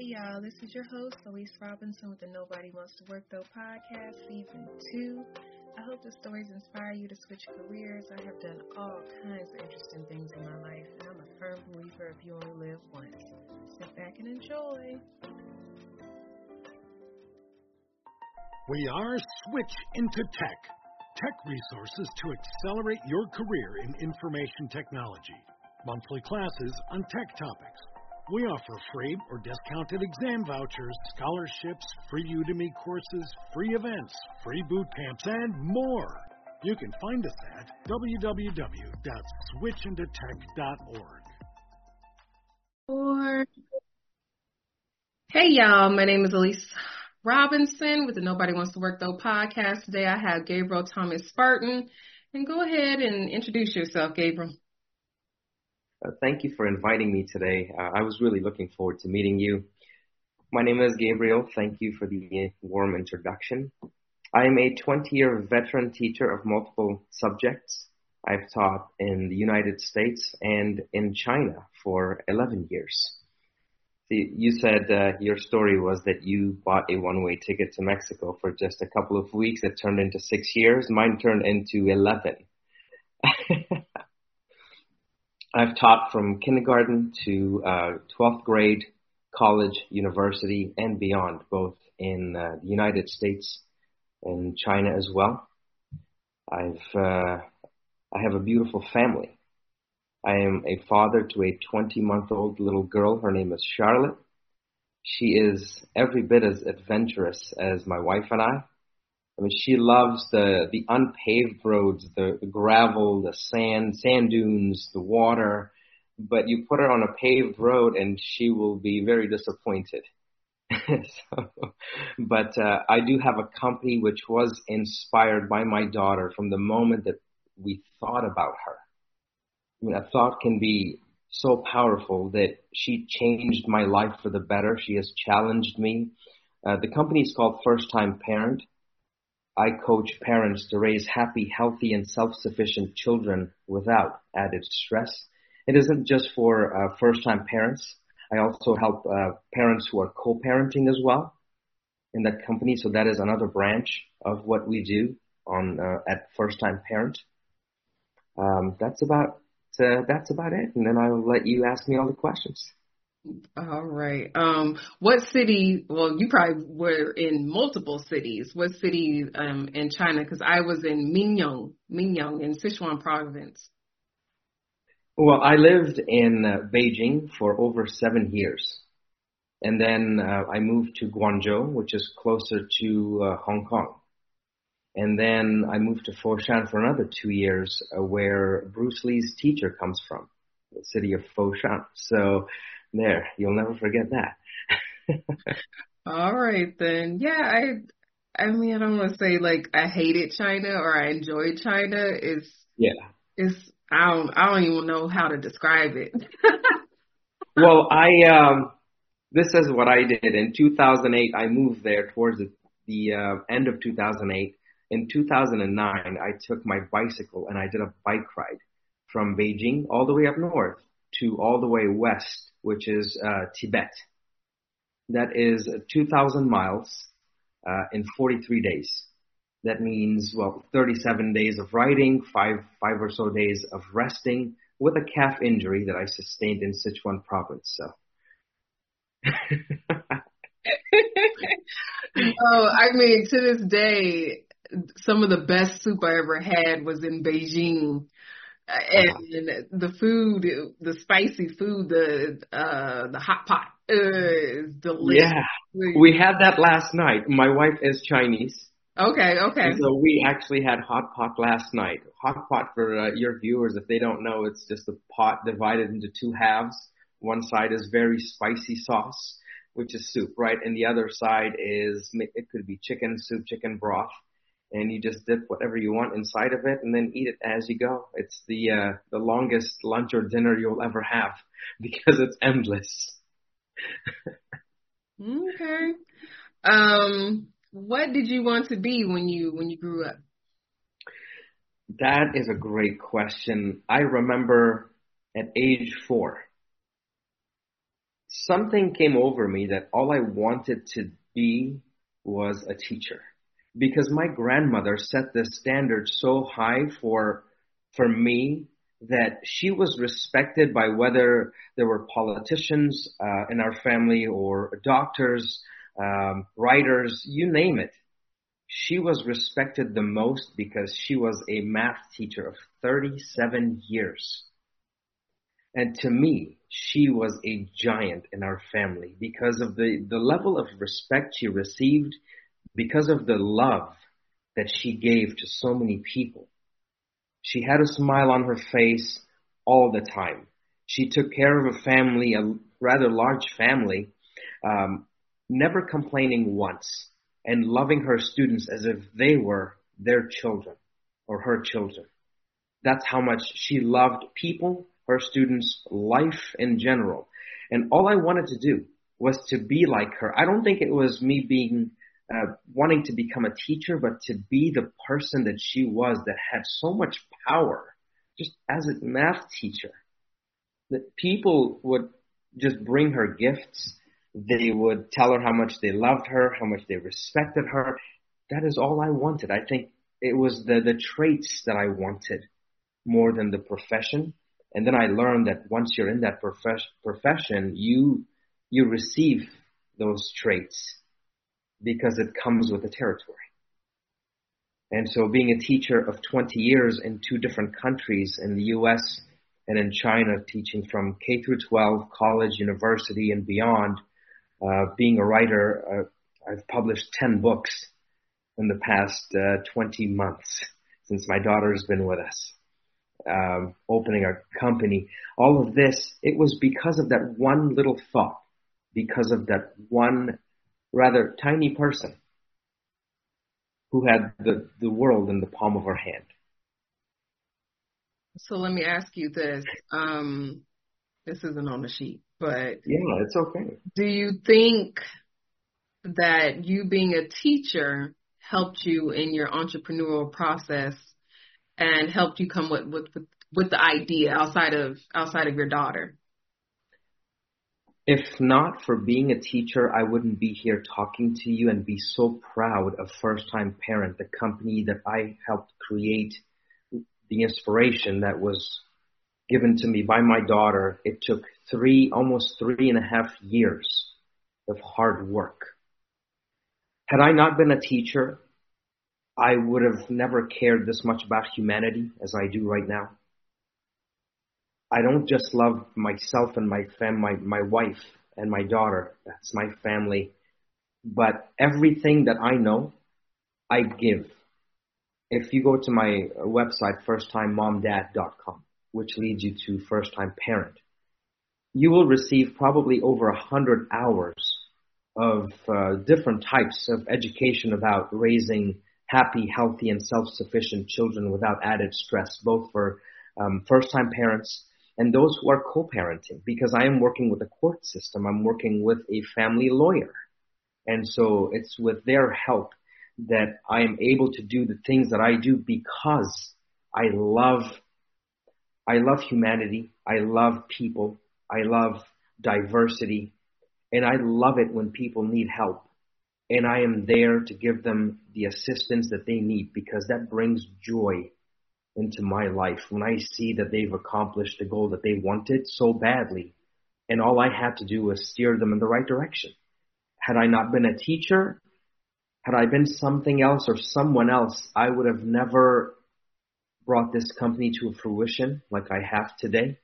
Hey y'all, this is your host, Elyse Robinson with the Nobody Wants to Work Though podcast, season two. I hope the stories inspire you to switch careers. I have done all kinds of interesting things in my life, and I'm a firm believer if you only live once. Sit back and enjoy. We are Switch into Tech, tech resources to accelerate your career in information technology. Monthly classes on tech topics we offer free or discounted exam vouchers, scholarships, free Udemy courses, free events, free boot camps, and more. You can find us at www.switchintotech.org. Or Hey y'all, my name is Elyse Robinson with the Nobody Wants to Work Though podcast. Today I have Gabriel Thomas Spartan. And go ahead and introduce yourself, Gabriel. Uh, thank you for inviting me today. Uh, I was really looking forward to meeting you. My name is Gabriel. Thank you for the warm introduction. I am a 20 year veteran teacher of multiple subjects. I've taught in the United States and in China for 11 years. You said uh, your story was that you bought a one way ticket to Mexico for just a couple of weeks. It turned into six years. Mine turned into 11. I've taught from kindergarten to uh, 12th grade, college, university, and beyond, both in uh, the United States and China as well. I've uh, I have a beautiful family. I am a father to a 20 month old little girl. Her name is Charlotte. She is every bit as adventurous as my wife and I. I mean, she loves the the unpaved roads, the, the gravel, the sand, sand dunes, the water. But you put her on a paved road, and she will be very disappointed. so, but uh, I do have a company which was inspired by my daughter from the moment that we thought about her. I mean, a thought can be so powerful that she changed my life for the better. She has challenged me. Uh, the company is called First Time Parent. I coach parents to raise happy, healthy, and self-sufficient children without added stress. It isn't just for uh, first-time parents. I also help uh, parents who are co-parenting as well in that company. So that is another branch of what we do on uh, at First-Time Parent. Um, that's about uh, that's about it, and then I'll let you ask me all the questions. All right. Um, what city? Well, you probably were in multiple cities. What city um, in China? Because I was in Mianyang, Mianyang in Sichuan province. Well, I lived in uh, Beijing for over seven years, and then uh, I moved to Guangzhou, which is closer to uh, Hong Kong, and then I moved to Foshan for another two years, uh, where Bruce Lee's teacher comes from, the city of Foshan. So there, you'll never forget that. All right then. Yeah, I I mean I don't want to say like I hated China or I enjoyed China. It's yeah. It's I don't I don't even know how to describe it. well, I um this is what I did in 2008. I moved there towards the, the uh, end of 2008. In 2009, I took my bicycle and I did a bike ride from Beijing all the way up north to all the way west which is uh, Tibet. That is 2,000 miles uh, in 43 days. That means, well, 37 days of riding, five, five or so days of resting with a calf injury that I sustained in Sichuan province. So. oh, I mean, to this day, some of the best soup I ever had was in Beijing and the food, the spicy food, the uh the hot pot is delicious. Yeah, we had that last night. My wife is Chinese. Okay, okay. so we actually had hot pot last night. Hot pot for uh, your viewers, if they don't know, it's just a pot divided into two halves. One side is very spicy sauce, which is soup, right? And the other side is it could be chicken soup, chicken broth and you just dip whatever you want inside of it and then eat it as you go. It's the uh, the longest lunch or dinner you'll ever have because it's endless. okay. Um, what did you want to be when you when you grew up? That is a great question. I remember at age four, something came over me that all I wanted to be was a teacher because my grandmother set the standard so high for for me that she was respected by whether there were politicians uh, in our family or doctors, um, writers, you name it. She was respected the most because she was a math teacher of 37 years. And to me, she was a giant in our family because of the, the level of respect she received, because of the love that she gave to so many people. She had a smile on her face all the time. She took care of a family, a rather large family, um, never complaining once, and loving her students as if they were their children or her children. That's how much she loved people, her students, life in general. And all I wanted to do was to be like her. I don't think it was me being uh, wanting to become a teacher, but to be the person that she was that had so much power just as a math teacher. That people would just bring her gifts. They would tell her how much they loved her, how much they respected her. That is all I wanted. I think it was the, the traits that I wanted more than the profession. And then I learned that once you're in that profes- profession, you, you receive those traits because it comes with the territory. And so being a teacher of 20 years in two different countries in the US and in China, teaching from K through 12, college, university, and beyond, uh, being a writer, uh, I've published 10 books in the past uh, 20 months since my daughter's been with us. Um, opening our company, all of this, it was because of that one little thought, because of that one rather tiny person who had the, the world in the palm of her hand. So let me ask you this. Um, this isn't on the sheet, but yeah, it's okay. Do you think that you being a teacher helped you in your entrepreneurial process and helped you come with, with, with the idea outside of outside of your daughter? If not for being a teacher, I wouldn't be here talking to you and be so proud of First Time Parent, the company that I helped create, the inspiration that was given to me by my daughter. It took three, almost three and a half years of hard work. Had I not been a teacher, I would have never cared this much about humanity as I do right now. I don't just love myself and my fam, my, my wife and my daughter. That's my family. But everything that I know, I give. If you go to my website, firsttimemomdad.com, which leads you to first time parent, you will receive probably over a hundred hours of uh, different types of education about raising happy, healthy, and self-sufficient children without added stress, both for um, first-time parents and those who are co-parenting because I am working with a court system. I'm working with a family lawyer. And so it's with their help that I am able to do the things that I do because I love, I love humanity. I love people. I love diversity. And I love it when people need help. And I am there to give them the assistance that they need because that brings joy into my life when I see that they've accomplished the goal that they wanted so badly. And all I had to do was steer them in the right direction. Had I not been a teacher, had I been something else or someone else, I would have never brought this company to fruition like I have today,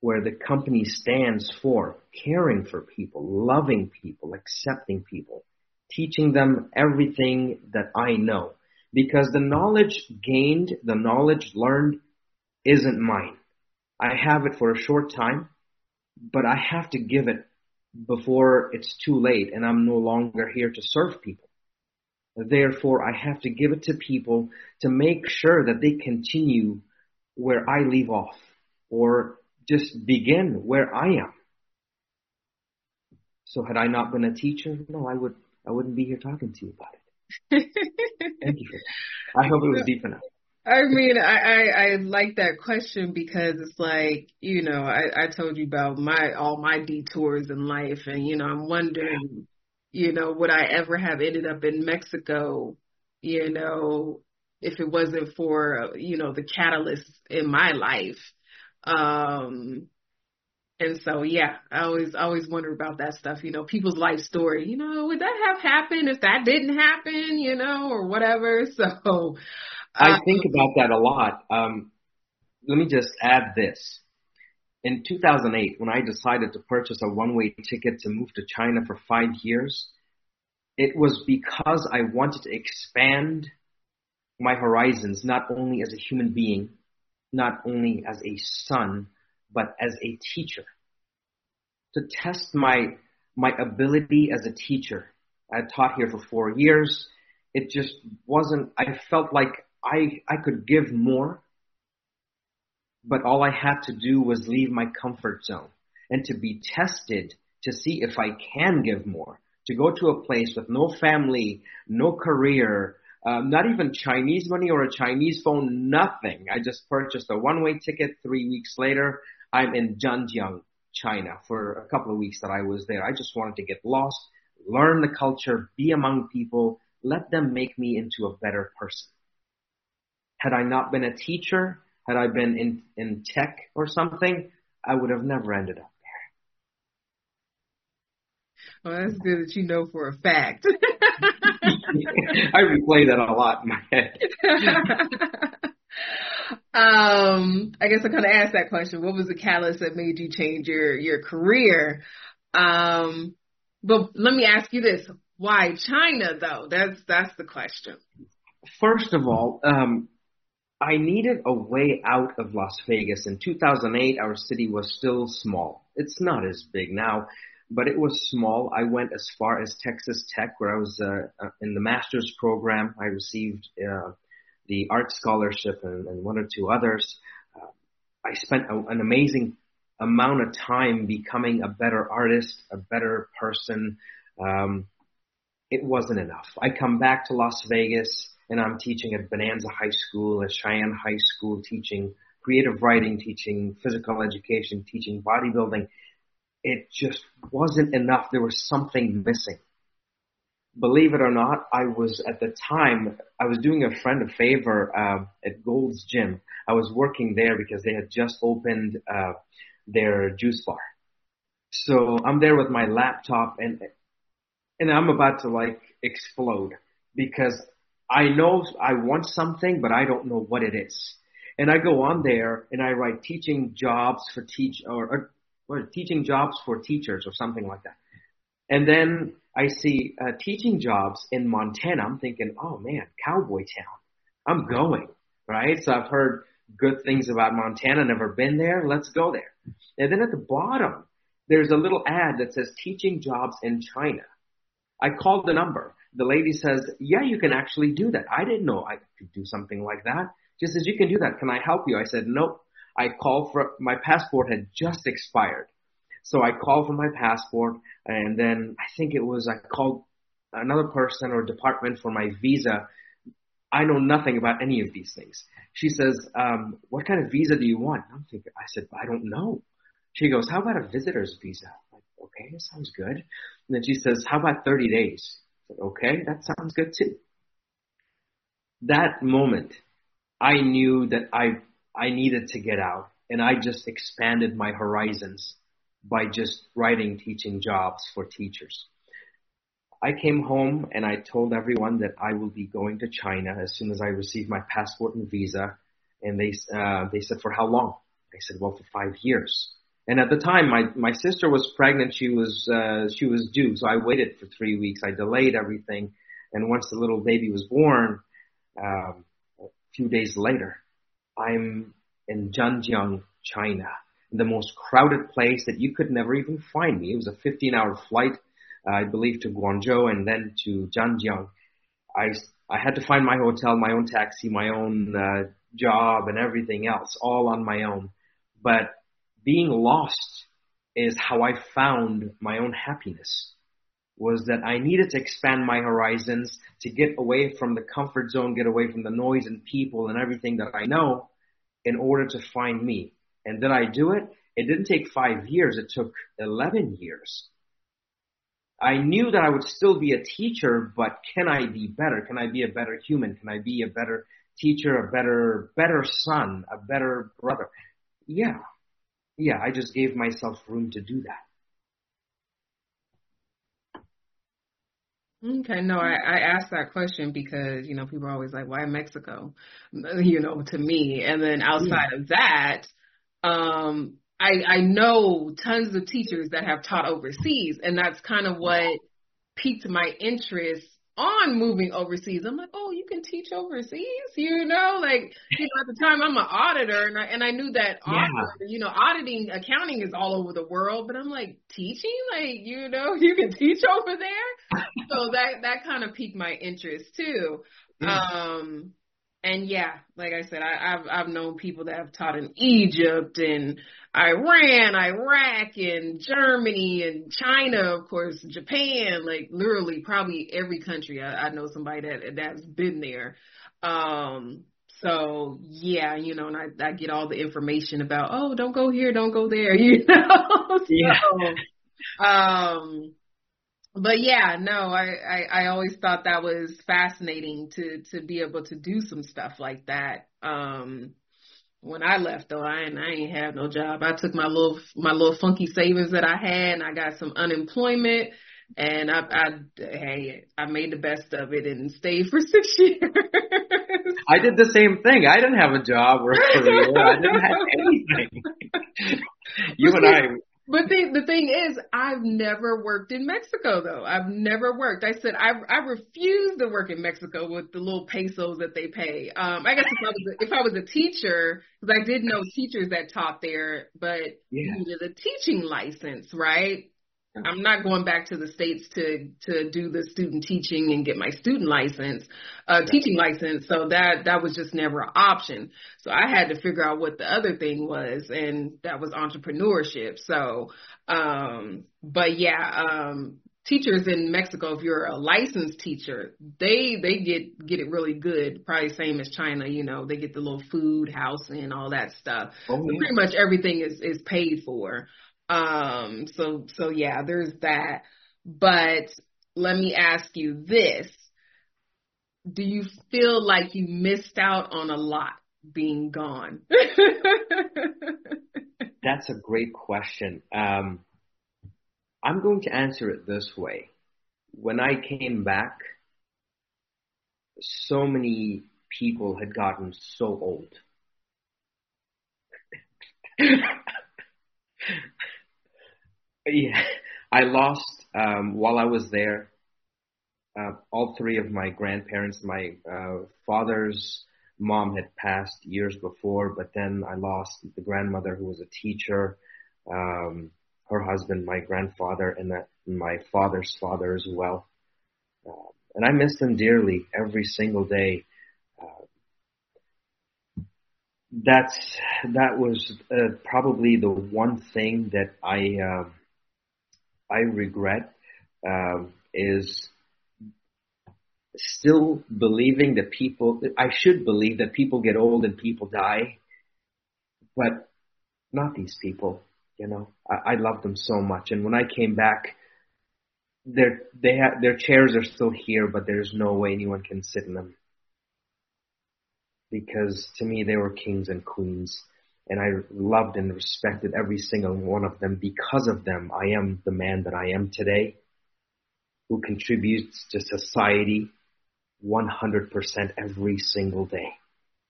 where the company stands for caring for people, loving people, accepting people, teaching them everything that I know because the knowledge gained, the knowledge learned isn't mine. I have it for a short time, but I have to give it before it's too late and I'm no longer here to serve people. Therefore, I have to give it to people to make sure that they continue where I leave off or just begin where I am. So had I not been a teacher, no, I would, I wouldn't be here talking to you about it. Thank you. I hope it was deep enough. I mean, I, I, I like that question because it's like, you know, I, I told you about my all my detours in life and you know, I'm wondering, you know, would I ever have ended up in Mexico, you know, if it wasn't for, you know, the catalyst in my life. Um and so yeah, I always always wonder about that stuff, you know, people's life story. You know, would that have happened if that didn't happen, you know, or whatever. So I um, think about that a lot. Um, let me just add this. In 2008, when I decided to purchase a one-way ticket to move to China for five years, it was because I wanted to expand my horizons, not only as a human being, not only as a son, but as a teacher. To test my, my ability as a teacher. I taught here for four years. It just wasn't, I felt like I, I could give more, but all I had to do was leave my comfort zone and to be tested to see if I can give more. To go to a place with no family, no career, uh, not even Chinese money or a Chinese phone, nothing. I just purchased a one-way ticket. Three weeks later, I'm in Zhanjiang, China for a couple of weeks that I was there. I just wanted to get lost, learn the culture, be among people, let them make me into a better person. Had I not been a teacher, had I been in, in tech or something, I would have never ended up there. Well, that's good that you know for a fact. I replay that a lot in my head. um, I guess I kind of asked that question. What was the catalyst that made you change your your career? Um, but let me ask you this: Why China, though? That's that's the question. First of all, um, I needed a way out of Las Vegas. In 2008, our city was still small. It's not as big now, but it was small. I went as far as Texas Tech, where I was uh, uh, in the master's program. I received uh, the art scholarship and, and, one or two others. Uh, I spent a, an amazing amount of time becoming a better artist, a better person. Um, it wasn't enough. I come back to Las Vegas and I'm teaching at Bonanza High School, at Cheyenne High School, teaching creative writing, teaching physical education, teaching bodybuilding. It just wasn't enough. There was something missing. Believe it or not, I was at the time, I was doing a friend a favor uh, at Gold's Gym. I was working there because they had just opened uh, their juice bar. So I'm there with my laptop and and I'm about to like explode because I know I want something, but I don't know what it is. And I go on there and I write teaching jobs for teach or, or, or teaching jobs for teachers or something like that. And then I see uh, teaching jobs in Montana. I'm thinking, oh man, cowboy town. I'm going, right? So I've heard good things about Montana, never been there. Let's go there. And then at the bottom, there's a little ad that says teaching jobs in China. I called the number the lady says, yeah, you can actually do that. I didn't know I could do something like that. She says, you can do that. Can I help you? I said, nope. I called for, my passport had just expired. So I called for my passport and then I think it was, I called another person or department for my visa. I know nothing about any of these things. She says, um, what kind of visa do you want? I'm thinking, I said, I don't know. She goes, how about a visitor's visa? I'm like, okay, that sounds good. And then she says, how about 30 days? said, okay, that sounds good too. That moment, I knew that I, I needed to get out and I just expanded my horizons by just writing teaching jobs for teachers. I came home and I told everyone that I will be going to China as soon as I receive my passport and visa. And they, uh, they said, for how long? I said, well, for five years. And at the time, my my sister was pregnant. She was uh, she was due, so I waited for three weeks. I delayed everything, and once the little baby was born, um, a few days later, I'm in Zhanjiang, China, the most crowded place that you could never even find me. It was a 15-hour flight, uh, I believe, to Guangzhou and then to Zhanjiang. I I had to find my hotel, my own taxi, my own uh, job, and everything else, all on my own. But being lost is how I found my own happiness. was that I needed to expand my horizons to get away from the comfort zone, get away from the noise and people and everything that I know in order to find me. And then I do it? It didn't take five years. It took 11 years. I knew that I would still be a teacher, but can I be better? Can I be a better human? Can I be a better teacher, a better, better son, a better brother? Yeah. Yeah, I just gave myself room to do that. Okay, no, I, I asked that question because, you know, people are always like, why Mexico? You know, to me. And then outside yeah. of that, um, I, I know tons of teachers that have taught overseas, and that's kind of what piqued my interest on moving overseas. I'm like, oh, you can teach overseas, you know, like you know, at the time I'm an auditor, and I and I knew that yeah. auditor, you know, auditing accounting is all over the world, but I'm like teaching, like you know, you can teach over there, so that that kind of piqued my interest too. Yeah. Um, and yeah, like I said, I, I've I've known people that have taught in Egypt and Iran, Iraq, and Germany, and China, of course, Japan, like literally probably every country. I, I know somebody that that's been there. Um, so yeah, you know, and I, I get all the information about, oh, don't go here, don't go there, you know. so, yeah. Um, but yeah, no, I, I I always thought that was fascinating to to be able to do some stuff like that. Um, when I left though, I ain't, I ain't have no job. I took my little my little funky savings that I had, and I got some unemployment, and I I hey I made the best of it and stayed for six years. I did the same thing. I didn't have a job or a career. I didn't have anything. you and I but the the thing is, I've never worked in Mexico though. I've never worked. I said I I refuse to work in Mexico with the little pesos that they pay. Um, I guess if I was a, if I was a teacher, because I did know teachers that taught there, but yeah. you needed a teaching license, right? I'm not going back to the states to to do the student teaching and get my student license, uh, teaching license. So that that was just never an option. So I had to figure out what the other thing was, and that was entrepreneurship. So, um, but yeah, um, teachers in Mexico, if you're a licensed teacher, they they get get it really good. Probably same as China, you know, they get the little food, housing, all that stuff. Oh, yeah. pretty much everything is is paid for. Um, so, so yeah, there's that. But let me ask you this. Do you feel like you missed out on a lot being gone? That's a great question. Um, I'm going to answer it this way. When I came back, so many people had gotten so old. Yeah, I lost um, while I was there. Uh, all three of my grandparents. My uh, father's mom had passed years before, but then I lost the grandmother who was a teacher, um, her husband, my grandfather, and that my father's father as well. Uh, and I miss them dearly every single day. Uh, that's that was uh, probably the one thing that I uh, I regret um, is still believing that people, I should believe that people get old and people die, but not these people. You know, I, I love them so much. And when I came back, their they have their chairs are still here, but there's no way anyone can sit in them because to me they were kings and queens and I loved and respected every single one of them. Because of them, I am the man that I am today, who contributes to society 100% every single day.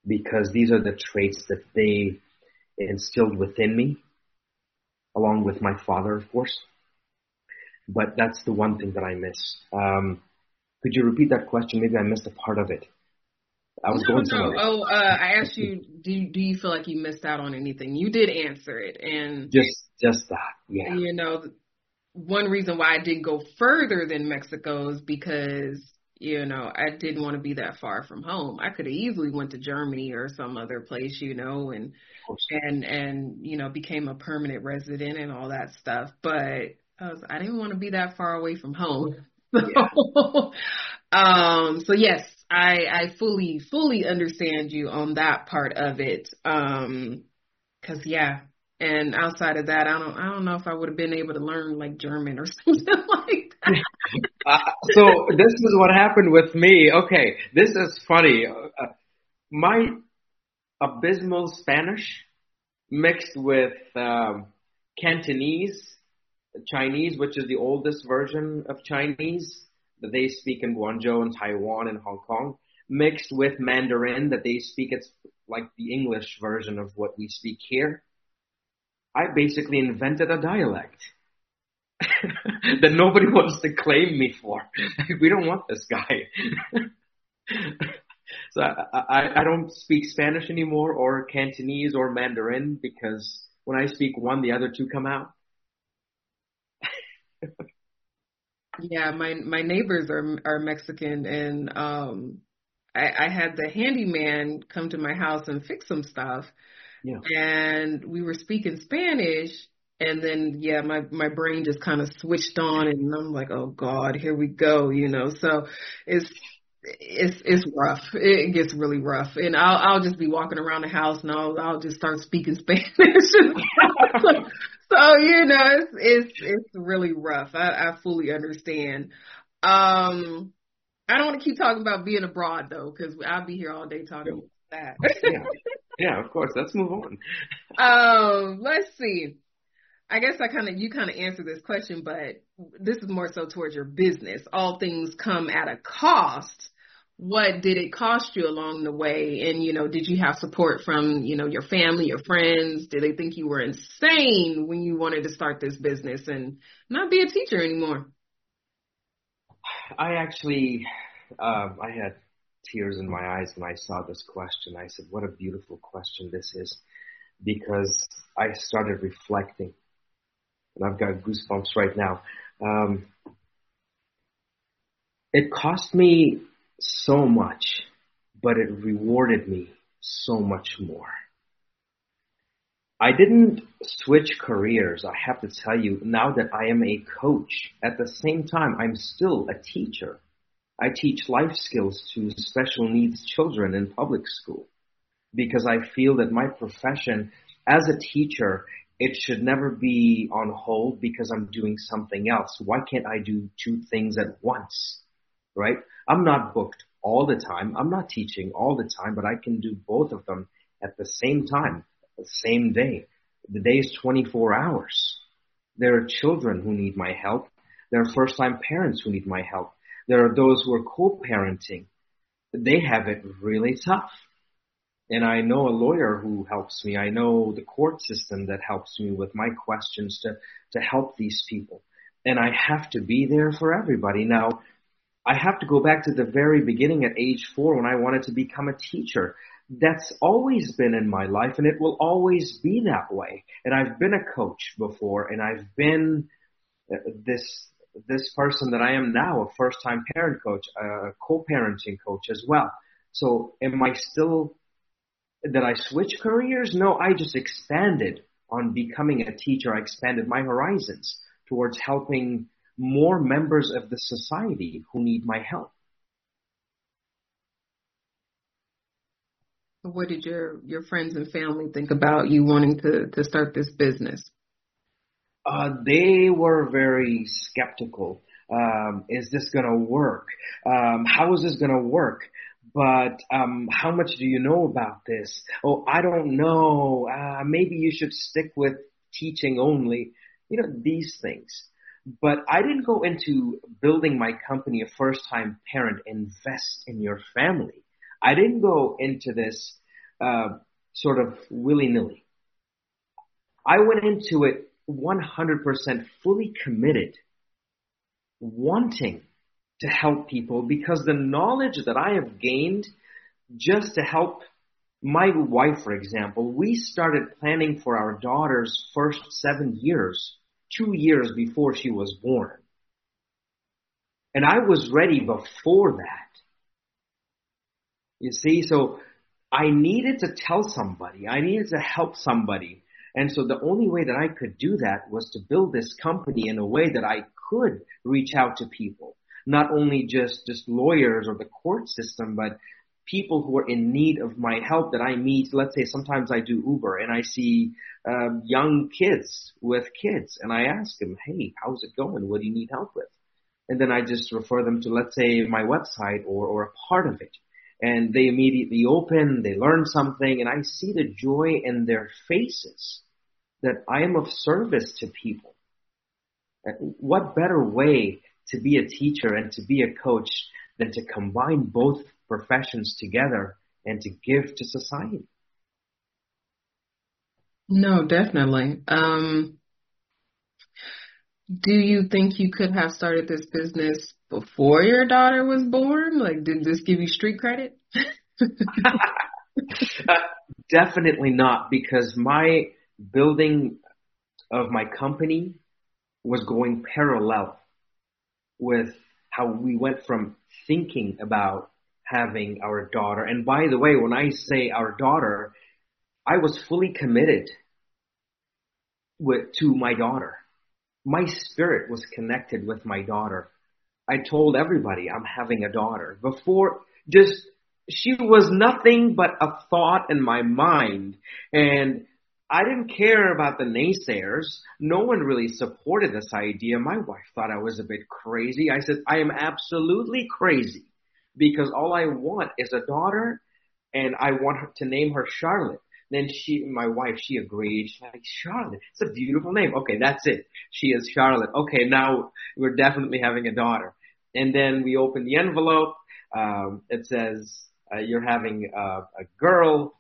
Because these are the traits that they instilled within me, along with my father, of course. But that's the one thing that I miss. Um, could you repeat that question? Maybe I missed a part of it. I was no, going no. Oh, uh, I asked you, do you, do you feel like you missed out on anything? You did answer it, and just just that, yeah. You know, one reason why I didn't go further than Mexico is because you know I didn't want to be that far from home. I could have easily went to Germany or some other place, you know, and and and you know became a permanent resident and all that stuff. But I was I didn't want to be that far away from home. So, yeah. um, so yes, I I fully fully understand you on that part of it. Um, cause yeah, and outside of that, I don't I don't know if I would have been able to learn like German or something like that. uh, so this is what happened with me. Okay, this is funny. Uh, my abysmal Spanish mixed with um, Cantonese, Chinese, which is the oldest version of Chinese that they speak in Guangzhou and Taiwan and Hong Kong, mixed with Mandarin that they speak. It's like the English version of what we speak here. I basically invented a dialect that nobody wants to claim me for. we don't want this guy. so I, I, I don't speak Spanish anymore or Cantonese or Mandarin because when I speak one, the other two come out. Yeah, my my neighbors are are Mexican, and um, I, I had the handyman come to my house and fix some stuff. Yeah. And we were speaking Spanish, and then yeah, my my brain just kind of switched on, and I'm like, oh God, here we go, you know. So it's it's it's rough. It gets really rough, and I'll I'll just be walking around the house and I'll I'll just start speaking Spanish. so you know, it's it's it's really rough. I, I fully understand. Um, I don't want to keep talking about being abroad though, because I'll be here all day talking about that. yeah. yeah, of course. Let's move on. Um, let's see. I guess I kind of you kind of answered this question, but this is more so towards your business. All things come at a cost what did it cost you along the way? And, you know, did you have support from, you know, your family, your friends? Did they think you were insane when you wanted to start this business and not be a teacher anymore? I actually, um, I had tears in my eyes when I saw this question. I said, what a beautiful question this is because I started reflecting and I've got goosebumps right now. Um, it cost me so much, but it rewarded me so much more. I didn't switch careers. I have to tell you now that I am a coach. At the same time, I'm still a teacher. I teach life skills to special needs children in public school because I feel that my profession as a teacher, it should never be on hold because I'm doing something else. Why can't I do two things at once? right? I'm not booked all the time. I'm not teaching all the time, but I can do both of them at the same time, the same day. The day is 24 hours. There are children who need my help. There are first time parents who need my help. There are those who are co-parenting. They have it really tough. And I know a lawyer who helps me. I know the court system that helps me with my questions to, to help these people. And I have to be there for everybody. Now, I have to go back to the very beginning at age four when I wanted to become a teacher. That's always been in my life and it will always be that way. And I've been a coach before and I've been uh, this, this person that I am now, a first time parent coach, a co-parenting coach as well. So am I still, did I switch careers? No, I just expanded on becoming a teacher. I expanded my horizons towards helping more members of the society who need my help. What did your, your friends and family think about you wanting to, to start this business? Uh, they were very skeptical. Um, is this going to work? Um, how is this going to work? But um, how much do you know about this? Oh, I don't know. Uh, maybe you should stick with teaching only. You know these things. But I didn't go into building my company a first time parent, invest in your family. I didn't go into this uh, sort of willy nilly. I went into it 100% fully committed, wanting to help people because the knowledge that I have gained just to help my wife, for example, we started planning for our daughter's first seven years two years before she was born. And I was ready before that. You see, so I needed to tell somebody, I needed to help somebody. And so the only way that I could do that was to build this company in a way that I could reach out to people, not only just, just lawyers or the court system, but people who are in need of my help that I meet. Let's say sometimes I do Uber and I see um, young kids with kids and I ask them, Hey, how's it going? What do you need help with? And then I just refer them to, let's say, my website or, or a part of it. And they immediately open, they learn something, and I see the joy in their faces that I am of service to people. What better way to be a teacher and to be a coach than to combine both professions together and to give to society? No, definitely. Um, do you think you could have started this business before your daughter was born? Like, did this give you street credit? uh, definitely not, because my building of my company was going parallel with how we went from thinking about having our daughter. And by the way, when I say our daughter, I was fully committed with, to my daughter. My spirit was connected with my daughter. I told everybody I'm having a daughter before just she was nothing but a thought in my mind and I didn't care about the naysayers. No one really supported this idea. My wife thought I was a bit crazy. I said, I am absolutely crazy because all I want is a daughter and I want her to name her Charlotte. Then she, my wife, she agreed. She's like, Charlotte, it's a beautiful name. Okay, that's it. She is Charlotte. Okay, now we're definitely having a daughter. And then we open the envelope. Um, it says, uh, you're having a, a girl.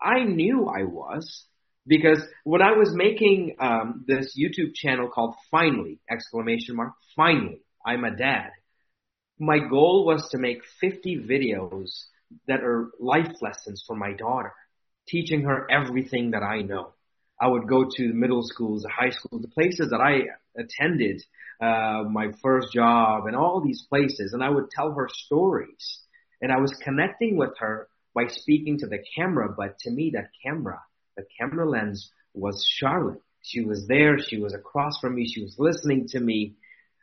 I knew I was because when I was making um, this YouTube channel called Finally exclamation mark Finally I'm a dad. My goal was to make 50 videos that are life lessons for my daughter, teaching her everything that I know. I would go to the middle schools, the high schools, the places that I attended, uh, my first job, and all these places, and I would tell her stories. And I was connecting with her by speaking to the camera, but to me, that camera the camera lens was Charlotte. She was there. She was across from me. She was listening to me.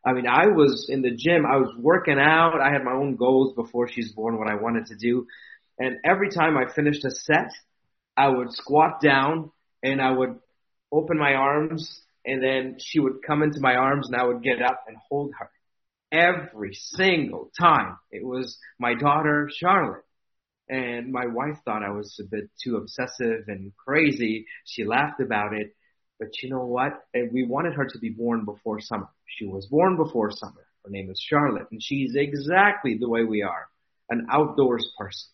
I mean, I was in the gym. I was working out. I had my own goals before she's born, what I wanted to do. And every time I finished a set, I would squat down and I would open my arms and then she would come into my arms and I would get up and hold her. Every single time. It was my daughter, Charlotte and my wife thought I was a bit too obsessive and crazy. She laughed about it, but you know what? And we wanted her to be born before summer. She was born before summer. Her name is Charlotte, and she's exactly the way we are, an outdoors person.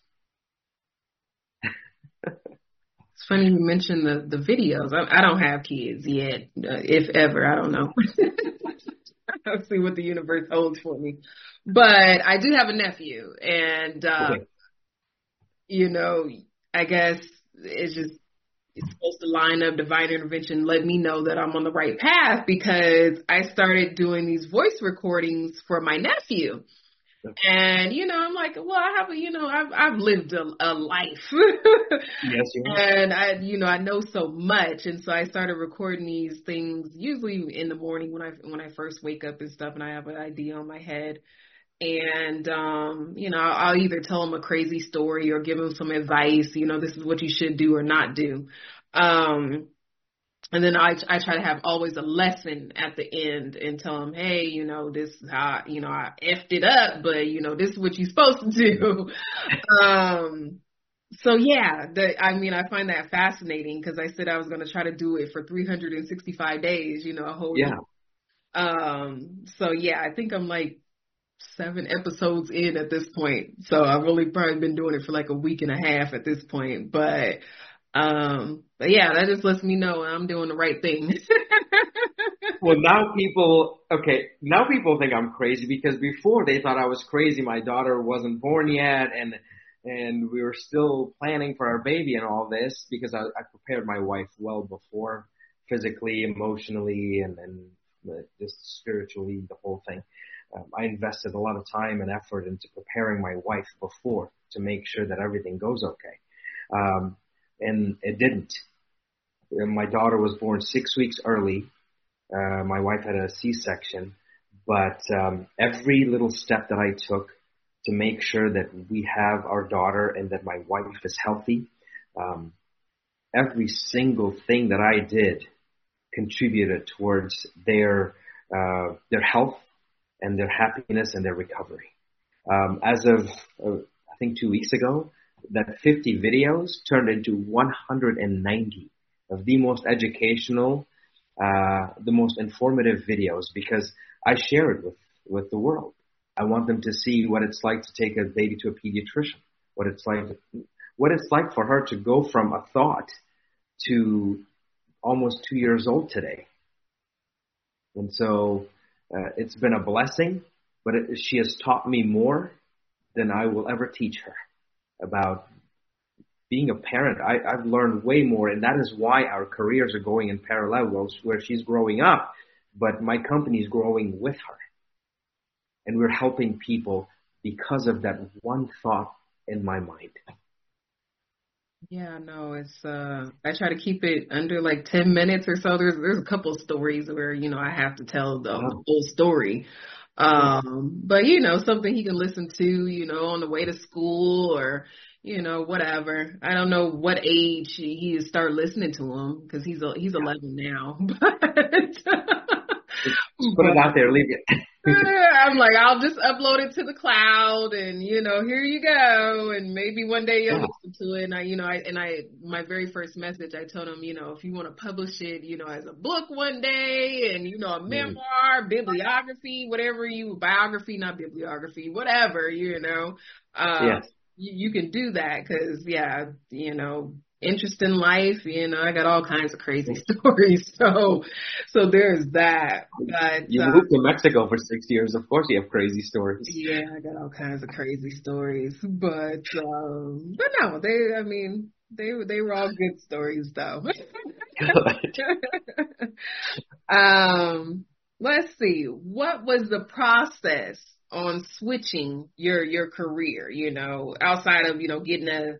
it's funny you mentioned the the videos. I, I don't have kids yet, uh, if ever. I don't know. I'll see what the universe holds for me. But I do have a nephew, and uh, okay you know, I guess it's just supposed to line up divine intervention, let me know that I'm on the right path because I started doing these voice recordings for my nephew. And you know, I'm like, well, I have a, you know, I've I've lived a, a life. yes, you have. And I, you know, I know so much, and so I started recording these things usually in the morning when I when I first wake up and stuff, and I have an idea on my head and um, you know, I'll either tell them a crazy story or give them some advice. You know, this is what you should do or not do. Um, and then I I try to have always a lesson at the end and tell them, hey, you know, this how you know I effed it up, but you know, this is what you're supposed to do. um, so yeah, the, I mean, I find that fascinating because I said I was going to try to do it for 365 days, you know, a whole yeah. Year. Um, so yeah, I think I'm like seven episodes in at this point. So I've only probably been doing it for like a week and a half at this point. But um but yeah, that just lets me know I'm doing the right thing. well now people okay, now people think I'm crazy because before they thought I was crazy. My daughter wasn't born yet and and we were still planning for our baby and all this because I, I prepared my wife well before physically, emotionally and, and just spiritually, the whole thing um, I invested a lot of time and effort into preparing my wife before to make sure that everything goes okay. Um, and it didn't. my daughter was born six weeks early. Uh, my wife had a C-section, but um, every little step that I took to make sure that we have our daughter and that my wife is healthy, um, every single thing that I did contributed towards their uh, their health and their happiness and their recovery. Um, as of uh, I think two weeks ago, that 50 videos turned into 190 of the most educational, uh, the most informative videos because I share it with with the world. I want them to see what it's like to take a baby to a pediatrician, what it's like, what it's like for her to go from a thought to almost two years old today. And so uh, it's been a blessing, but it, she has taught me more than I will ever teach her about being a parent. I, I've learned way more, and that is why our careers are going in parallel, where she's growing up, but my company is growing with her. And we're helping people because of that one thought in my mind. Yeah, no, it's uh I try to keep it under like 10 minutes or so. There's there's a couple of stories where, you know, I have to tell the oh. whole story. Um but you know, something he can listen to, you know, on the way to school or you know, whatever. I don't know what age he, he start listening to him because he's a, he's 11 now. But put it out there, leave it. I'm like, I'll just upload it to the cloud, and you know, here you go, and maybe one day you'll yeah. listen to it. And I, you know, I and I, my very first message, I told him, you know, if you want to publish it, you know, as a book one day, and you know, a memoir, mm. bibliography, whatever you, biography, not bibliography, whatever, you know, um, yes. you, you can do that because, yeah, you know, interest in life. You know, I got all kinds of crazy stories. So, so there's that. But you uh, moved to Mexico for six years. Of course, you have crazy stories. Yeah, I got all kinds of crazy stories. But, um, but no, they. I mean, they they were all good stories though. Um, let's see. What was the process on switching your your career? You know, outside of you know getting a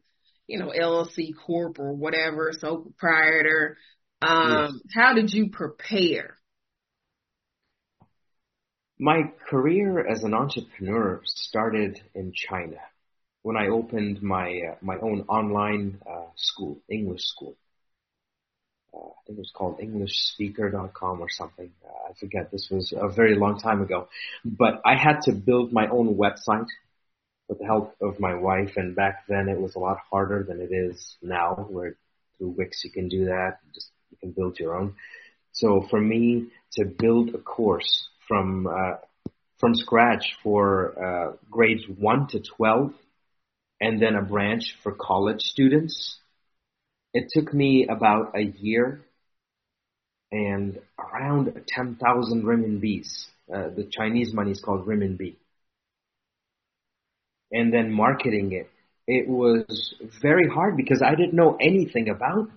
you know, LLC corp or whatever, sole proprietor. Um, yes. How did you prepare? My career as an entrepreneur started in China when I opened my uh, my own online uh, school, English school. Uh, I think it was called EnglishSpeaker.com or something. Uh, I forget. This was a very long time ago, but I had to build my own website with the help of my wife. And back then it was a lot harder than it is now where through Wix you can do that. Just you can build your own. So for me to build a course from, uh, from scratch for, uh, grades one to 12 and then a branch for college students, it took me about a year and around 10,000 renminbis. Uh, the Chinese money is called renminbi and then marketing it. It was very hard because I didn't know anything about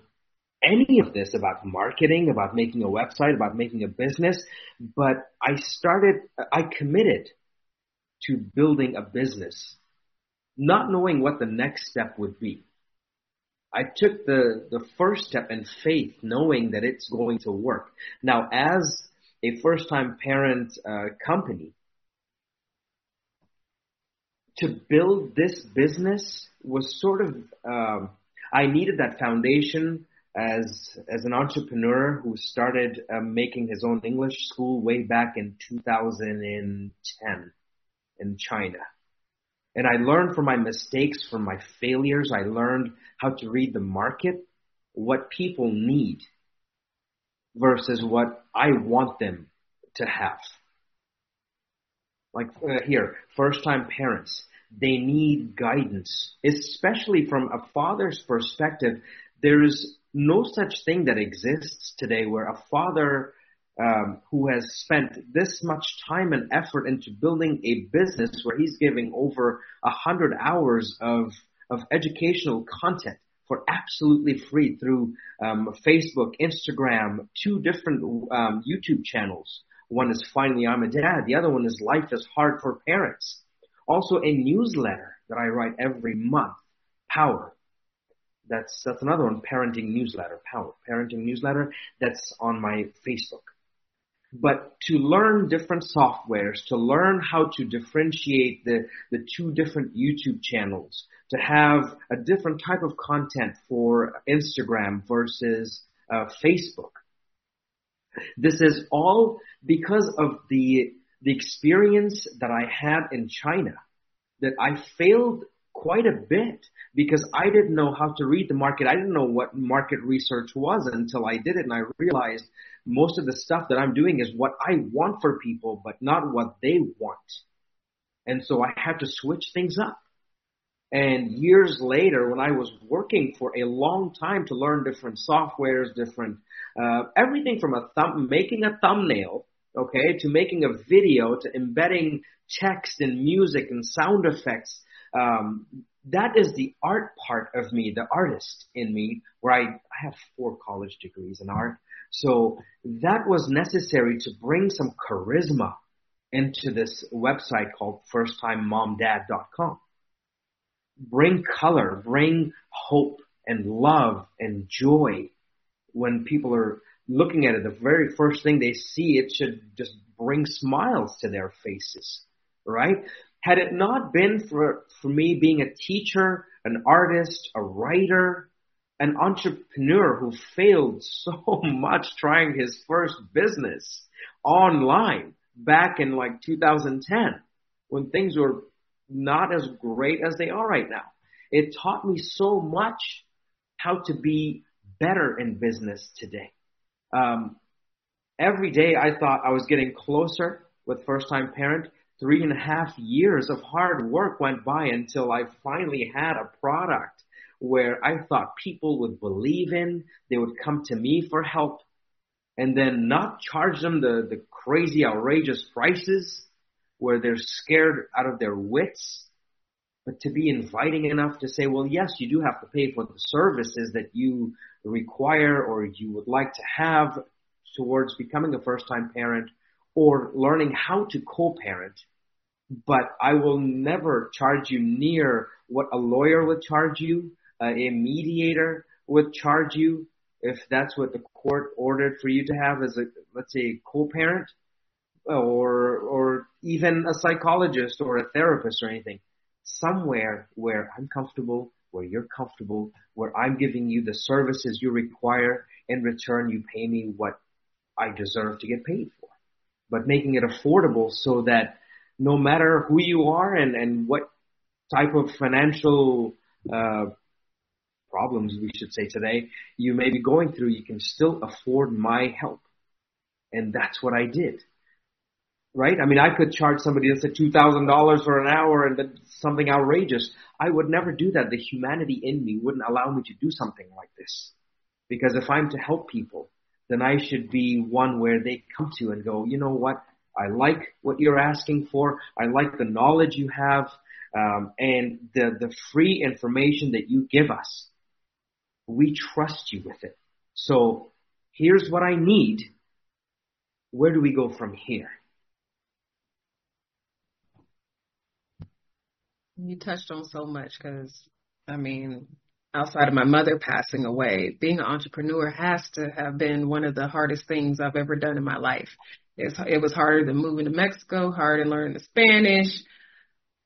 any of this about marketing, about making a website, about making a business, but I started, I committed to building a business, not knowing what the next step would be. I took the, the first step in faith, knowing that it's going to work. Now, as a first time parent uh, company, to build this business was sort of um, I needed that foundation as as an entrepreneur who started uh, making his own English school way back in 2010 in China. And I learned from my mistakes, from my failures. I learned how to read the market, what people need versus what I want them to have. Like uh, here, first time parents they need guidance, especially from a father's perspective. There is no such thing that exists today where a father um, who has spent this much time and effort into building a business where he's giving over a hundred hours of of educational content for absolutely free through um, Facebook, Instagram, two different um, YouTube channels. One is Finally I'm a Dad. The other one is Life is Hard for Parents also a newsletter that I write every month, Power. That's that's another one. Parenting newsletter, power parenting newsletter. That's on my Facebook. But to learn different softwares, to learn how to differentiate the, the two different YouTube channels, to have a different type of content for Instagram versus uh, Facebook. This is all because of the, the experience that I had in China, that I failed quite a bit because I didn't know how to read the market. I didn't know what market research was until I did it and I realized most of the stuff that I'm doing is what I want for people, but not what they want. And so I had to switch things up. And years later, when I was working for a long time to learn different softwares, different, uh, everything from a thumb, making a thumbnail, okay, to making a video, to embedding text and music and sound effects, um, that is the art part of me, the artist in me, where I, I have four college degrees in art. So that was necessary to bring some charisma into this website called firsttimemomdad.com. Bring color, bring hope and love and joy when people are looking at it. The very first thing they see, it should just bring smiles to their faces, right? Had it not been for, for me being a teacher, an artist, a writer, an entrepreneur who failed so much trying his first business online back in like 2010 when things were not as great as they are right now. It taught me so much how to be better in business today. Um, every day I thought I was getting closer with first time parent. Three and a half years of hard work went by until I finally had a product where I thought people would believe in, they would come to me for help, and then not charge them the, the crazy, outrageous prices where they're scared out of their wits, but to be inviting enough to say, well, yes, you do have to pay for the services that you require or you would like to have towards becoming a first time parent or learning how to co-parent but I will never charge you near what a lawyer would charge you uh, a mediator would charge you if that's what the court ordered for you to have as a, let's say, co-parent or, or even a psychologist or a therapist or anything. Somewhere where I'm comfortable, where you're comfortable, where I'm giving you the services you require. In return, you pay me what I deserve to get paid for. But making it affordable so that no matter who you are and, and what type of financial uh, problems, we should say today, you may be going through, you can still afford my help. And that's what I did. Right? I mean, I could charge somebody that's at $2,000 for an hour and then something outrageous. I would never do that. The humanity in me wouldn't allow me to do something like this. Because if I'm to help people, then I should be one where they come to and go, you know what? I like what you're asking for. I like the knowledge you have, um, and the the free information that you give us we trust you with it. So here's what I need. Where do we go from here? You touched on so much because, I mean, outside of my mother passing away, being an entrepreneur has to have been one of the hardest things I've ever done in my life. It's, it was harder than moving to Mexico, harder than learning the Spanish,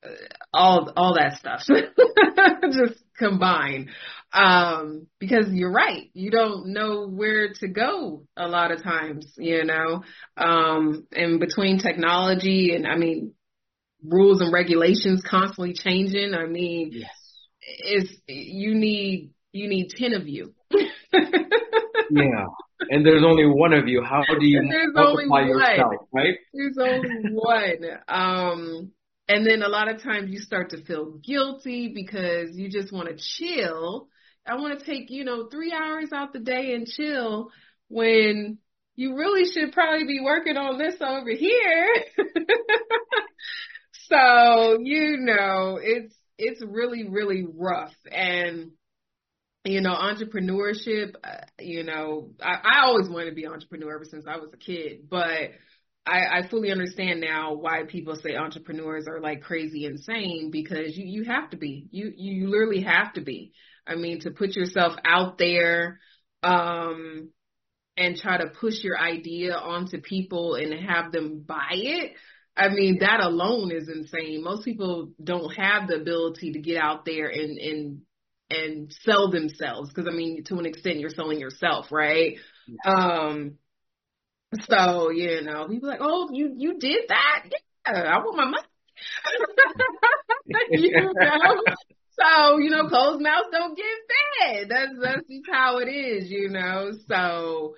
uh, all all that stuff. Just combined. Um, because you're right. You don't know where to go a lot of times, you know, um, and between technology and I mean, rules and regulations constantly changing. I mean, yes. it's, you need, you need 10 of you. yeah. And there's only one of you. How do you multiply yourself, right? There's only one. Um, and then a lot of times you start to feel guilty because you just want to chill. I want to take, you know, three hours out the day and chill when you really should probably be working on this over here. so, you know, it's, it's really, really rough. And, you know, entrepreneurship, uh, you know, I, I always wanted to be an entrepreneur ever since I was a kid, but I, I fully understand now why people say entrepreneurs are like crazy insane because you, you have to be. You you literally have to be. I mean, to put yourself out there, um, and try to push your idea onto people and have them buy it. I mean, that alone is insane. Most people don't have the ability to get out there and and and sell themselves because I mean, to an extent, you're selling yourself, right? Yeah. Um so, you know, people like, oh, you you did that? Yeah, I want my money. you know? So, you know, closed mouths don't get fed. That's that's just how it is, you know. So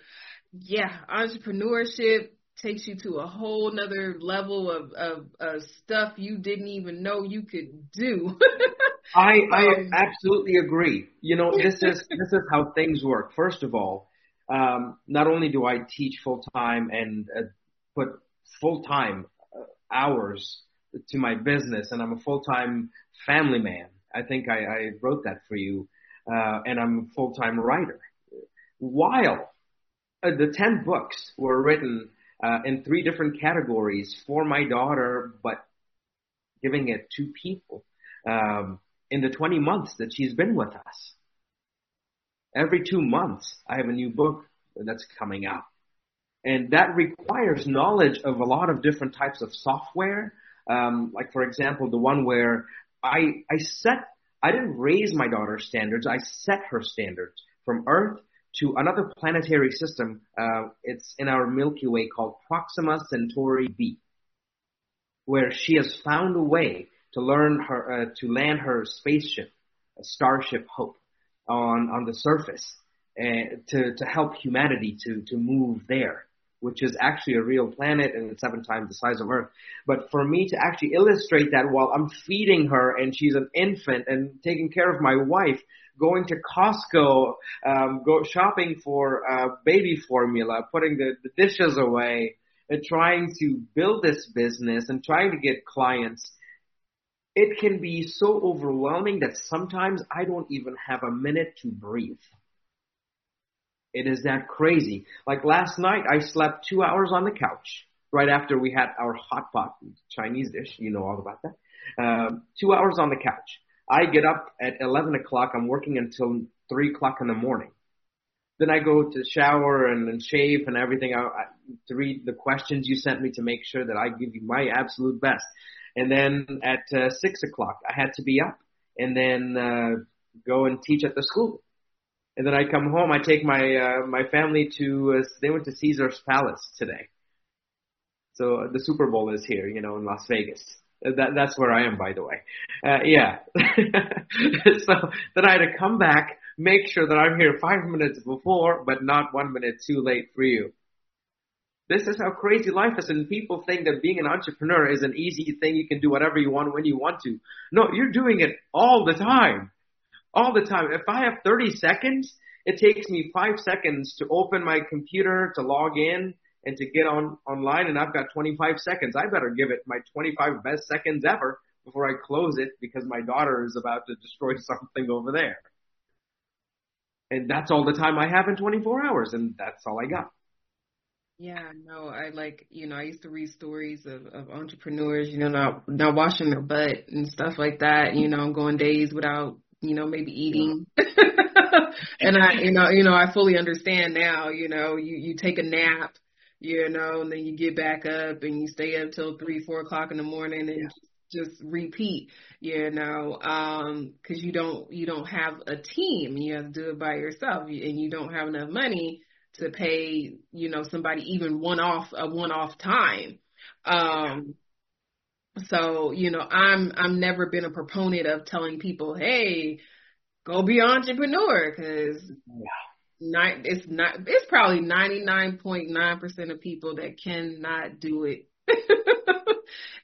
yeah, entrepreneurship takes you to a whole nother level of, of, of stuff you didn't even know you could do. I I um, absolutely agree. You know, this is this is how things work. First of all, um, not only do I teach full time and uh, put full time uh, hours to my business, and I'm a full time family man. I think I, I wrote that for you, uh, and I'm a full time writer. While uh, the ten books were written uh, in three different categories for my daughter, but giving it to people um, in the 20 months that she's been with us. Every two months, I have a new book that's coming out. And that requires knowledge of a lot of different types of software. Um, like, for example, the one where I, I set, I didn't raise my daughter's standards, I set her standards from Earth to another planetary system. Uh, it's in our Milky Way called Proxima Centauri b, where she has found a way to learn her uh, to land her spaceship, Starship Hope, on on the surface uh, to to help humanity to to move there, which is actually a real planet and it's seven times the size of Earth. But for me to actually illustrate that while I'm feeding her and she's an infant and taking care of my wife, going to Costco, um, go shopping for uh, baby formula, putting the, the dishes away, and trying to build this business and trying to get clients, it can be so overwhelming that sometimes I don't even have a minute to breathe. It is that crazy. Like last night, I slept two hours on the couch right after we had our hot pot Chinese dish. You know all about that. Um, two hours on the couch. I get up at 11 o'clock. I'm working until 3 o'clock in the morning. Then I go to shower and, and shave and everything I, I, to read the questions you sent me to make sure that I give you my absolute best. And then at uh, 6 o'clock, I had to be up and then uh, go and teach at the school. And then I come home. I take my uh, my family to. Uh, they went to Caesar's Palace today. So uh, the Super Bowl is here, you know, in Las Vegas. Uh, that that's where I am, by the way. Uh, yeah. so then I had to come back, make sure that I'm here five minutes before, but not one minute too late for you. This is how crazy life is, and people think that being an entrepreneur is an easy thing. You can do whatever you want when you want to. No, you're doing it all the time all the time. If I have 30 seconds, it takes me five seconds to open my computer, to log in, and to get on online, and I've got 25 seconds. I better give it my 25 best seconds ever before I close it because my daughter is about to destroy something over there. And that's all the time I have in 24 hours, and that's all I got. Yeah, no, I like, you know, I used to read stories of, of entrepreneurs, you know, not, not washing their butt and stuff like that, you know, going days without you know, maybe eating. and I, you know, you know, I fully understand now, you know, you, you take a nap, you know, and then you get back up and you stay up till three, four o'clock in the morning and yeah. just repeat, you know, um, cause you don't, you don't have a team you have to do it by yourself and you don't have enough money to pay, you know, somebody even one off, a one off time. Um, so, you know, I'm I'm never been a proponent of telling people, "Hey, go be entrepreneur," because yeah. it's not it's probably 99.9% of people that cannot do it.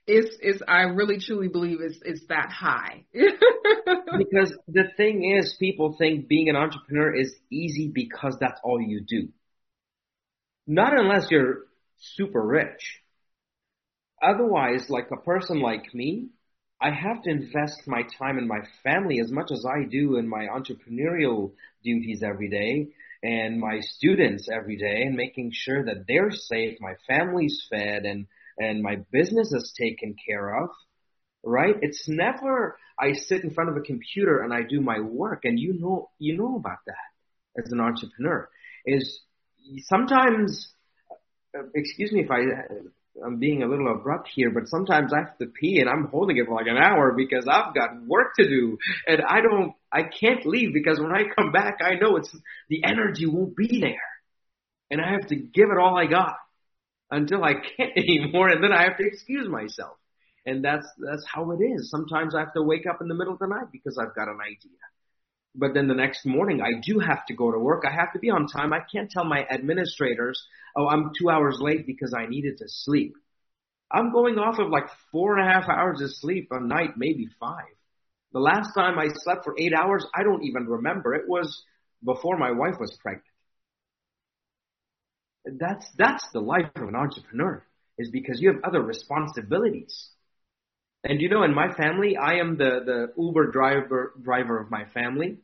it's it's I really truly believe it's it's that high. because the thing is people think being an entrepreneur is easy because that's all you do. Not unless you're super rich otherwise, like a person like me, I have to invest my time in my family as much as I do in my entrepreneurial duties every day. and my students every day and making sure that they're safe, my family's fed and, and my business is taken care of, right? It's never I sit in front of a computer and I do my work and you know, you know about that as an entrepreneur is sometimes, uh, excuse me if I, I'm being a little abrupt here, but sometimes I have to pee and I'm holding it for like an hour because I've got work to do and I don't, I can't leave because when I come back, I know it's, the energy won't be there and I have to give it all I got until I can't anymore and then I have to excuse myself. And that's, that's how it is. Sometimes I have to wake up in the middle of the night because I've got an idea. But then the next morning I do have to go to work. I have to be on time. I can't tell my administrators, oh, I'm two hours late because I needed to sleep. I'm going off of like four and a half hours of sleep a night, maybe five. The last time I slept for eight hours, I don't even remember. It was before my wife was pregnant. That's, that's the life of an entrepreneur is because you have other responsibilities. And you know, in my family, I am the, the Uber driver, driver of my family.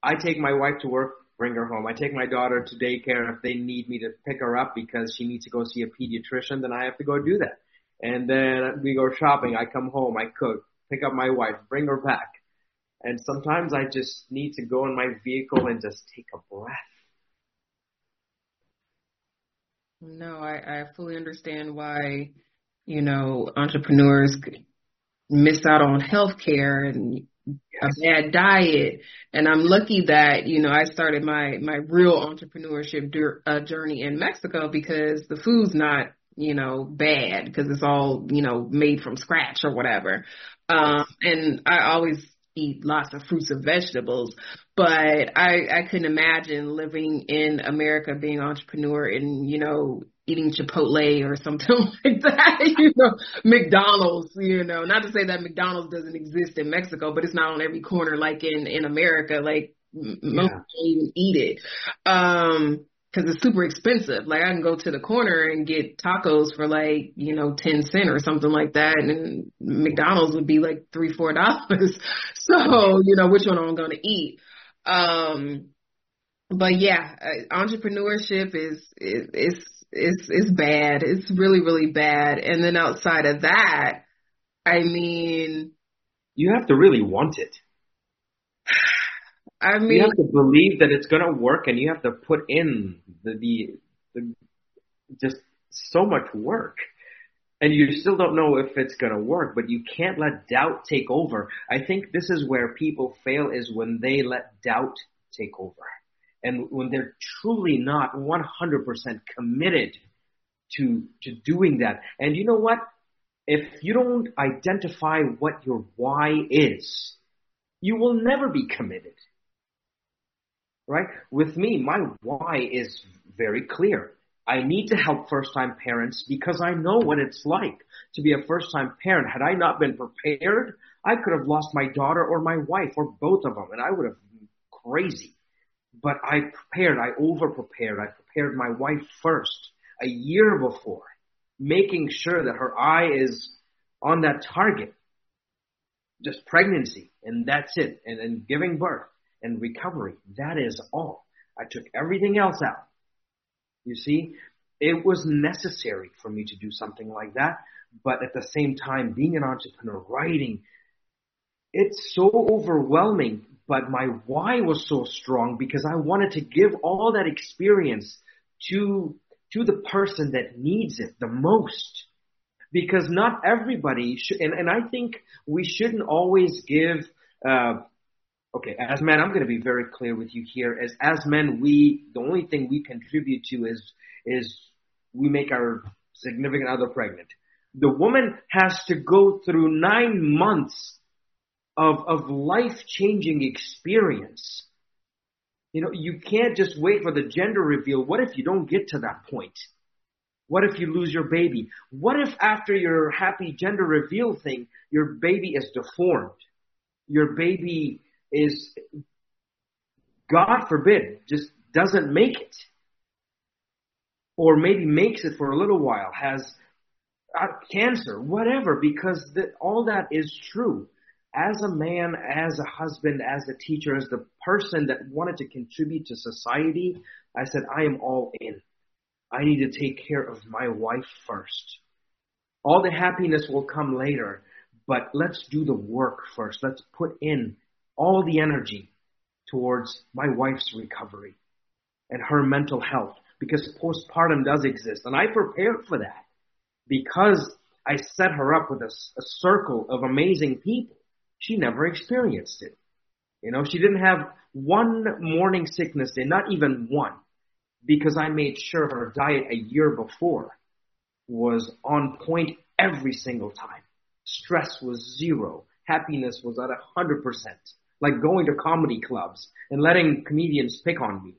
I take my wife to work, bring her home. I take my daughter to daycare if they need me to pick her up because she needs to go see a pediatrician, then I have to go do that. And then we go shopping. I come home, I cook, pick up my wife, bring her back. And sometimes I just need to go in my vehicle and just take a breath. No, I, I fully understand why you know, entrepreneurs miss out on health care and a bad diet. And I'm lucky that, you know, I started my, my real entrepreneurship dur- uh, journey in Mexico because the food's not, you know, bad because it's all, you know, made from scratch or whatever. Um, and I always eat lots of fruits and vegetables, but I, I couldn't imagine living in America being an entrepreneur and, you know, eating Chipotle or something like that, you know, McDonald's, you know, not to say that McDonald's doesn't exist in Mexico, but it's not on every corner like in, in America, like most don't even eat it. Um, cause it's super expensive. Like I can go to the corner and get tacos for like, you know, 10 cent or something like that. And McDonald's would be like three, four dollars. So, you know, which one I'm going to eat. Um, but yeah, uh, entrepreneurship is, is, is it's it's bad. It's really really bad. And then outside of that, I mean, you have to really want it. I mean, you have to believe that it's going to work, and you have to put in the, the the just so much work. And you still don't know if it's going to work, but you can't let doubt take over. I think this is where people fail is when they let doubt take over and when they're truly not 100% committed to, to doing that. And you know what? If you don't identify what your why is, you will never be committed. Right? With me, my why is very clear. I need to help first time parents because I know what it's like to be a first time parent. Had I not been prepared, I could have lost my daughter or my wife or both of them and I would have been crazy. But I prepared, I over prepared. I prepared my wife first a year before, making sure that her eye is on that target. Just pregnancy, and that's it. And then giving birth and recovery. That is all. I took everything else out. You see, it was necessary for me to do something like that. But at the same time, being an entrepreneur, writing, it's so overwhelming but my why was so strong because I wanted to give all that experience to, to the person that needs it the most. Because not everybody should, and, and I think we shouldn't always give, uh, okay, as men, I'm going to be very clear with you here. As, as men, we, the only thing we contribute to is, is we make our significant other pregnant. The woman has to go through nine months of, of life changing experience. You know, you can't just wait for the gender reveal. What if you don't get to that point? What if you lose your baby? What if after your happy gender reveal thing, your baby is deformed? Your baby is, God forbid, just doesn't make it. Or maybe makes it for a little while, has uh, cancer, whatever, because the, all that is true as a man, as a husband, as a teacher, as the person that wanted to contribute to society, I said, I am all in. I need to take care of my wife first. All the happiness will come later, but let's do the work first. Let's put in all the energy towards my wife's recovery and her mental health because postpartum does exist. And I prepared for that because I set her up with a, a circle of amazing people. She never experienced it. You know, she didn't have one morning sickness day, not even one, because I made sure her diet a year before was on point every single time. Stress was zero. Happiness was at a hundred percent. Like going to comedy clubs and letting comedians pick on me.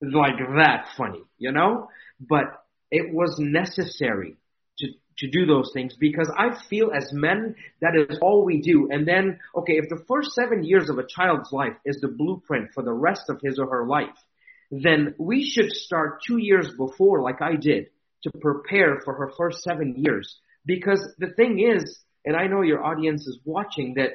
Like that funny, you know? But it was necessary to, to do those things because I feel as men that is all we do. And then, okay, if the first seven years of a child's life is the blueprint for the rest of his or her life, then we should start two years before, like I did, to prepare for her first seven years. Because the thing is, and I know your audience is watching, that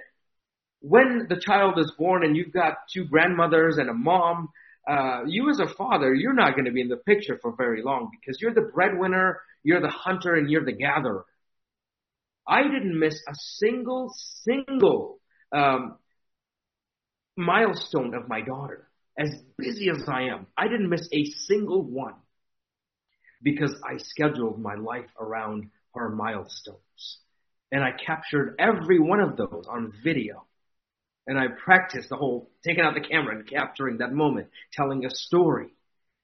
when the child is born and you've got two grandmothers and a mom, uh, you as a father, you're not going to be in the picture for very long because you're the breadwinner, you're the hunter, and you're the gatherer. I didn't miss a single, single um, milestone of my daughter. As busy as I am, I didn't miss a single one because I scheduled my life around her milestones. And I captured every one of those on video. And I practiced the whole taking out the camera and capturing that moment, telling a story.